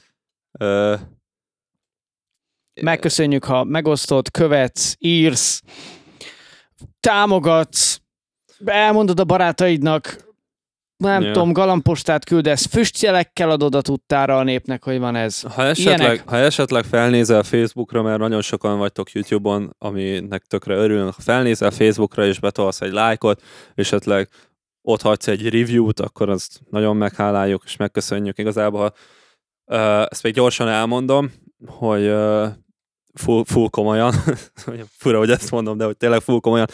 Megköszönjük, ha megosztod, követsz, írsz, támogatsz, elmondod a barátaidnak, nem Ja. tudom, galambostát küldesz, füstjelekkel adod a tudtára a népnek, hogy van ez. Ha esetleg, Ilyenek. ha esetleg felnézel Facebookra, mert nagyon sokan vagytok YouTube-on, aminek tökre örülünk, ha felnézel Facebookra és betolsz egy lájkot, és esetleg ott hagysz egy review-t, akkor azt nagyon megháláljuk, és megköszönjük igazából. Uh, ezt még gyorsan elmondom, hogy full, full komolyan, (laughs) fura, hogy ezt mondom, de hogy tényleg full komolyan,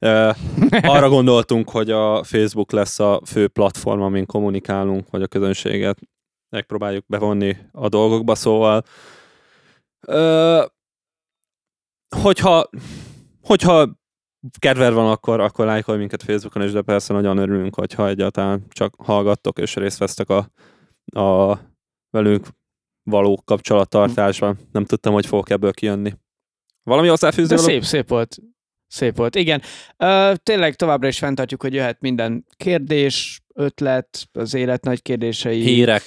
uh, arra gondoltunk, hogy a Facebook lesz a fő platform, amin kommunikálunk, vagy a közönséget megpróbáljuk bevonni a dolgokba, szóval ö, hogyha, hogyha kedved van, akkor, akkor lájkolj minket Facebookon is, de persze nagyon örülünk, hogyha egyáltalán csak hallgattok és részt vesztek a, a velünk való kapcsolattartásban. Nem tudtam, hogy fogok ebből kijönni. Valami hozzáfűzni? De szép, szép volt. Szép volt, igen. Ö, tényleg továbbra is fenntartjuk, hogy jöhet minden kérdés, ötlet, az élet nagy kérdései. Hírek.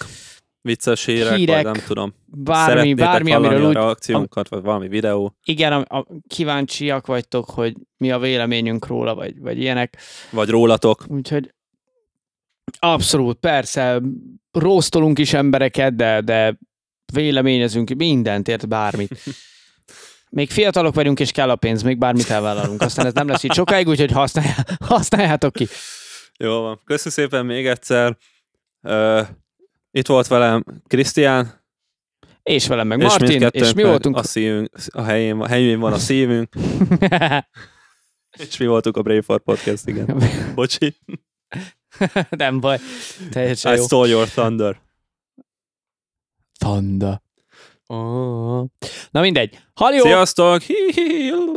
Vicces hírek, Hírek. vagy nem tudom. Bármi, Szeretnétek bármi, amiről úgy, reakciónkat, vagy valami videó, igen, a, a, kíváncsiak vagytok, hogy mi a véleményünk róla, vagy, vagy ilyenek. vagy rólatok. Úgyhogy abszolút, persze, róztolunk is embereket, de, de véleményezünk mindent, ért bármit. (laughs) Még fiatalok vagyunk, és kell a pénz, még bármit elvállalunk. Aztán ez nem lesz itt sokáig, úgyhogy használj, használjátok ki. Jó van. Köszönöm szépen még egyszer. Uh, itt volt velem Krisztián, És velem meg és Martin, és, mi voltunk? A, szívünk, a helyén, a helyén van a szívünk, (laughs) és mi voltunk a Braveheart Podcast, igen. (laughs) Bocsi. nem baj. Teljesen I jó. stole your thunder. Panda. Oh. Na mindegy. Halló! Sziasztok! Hi, hi, hi.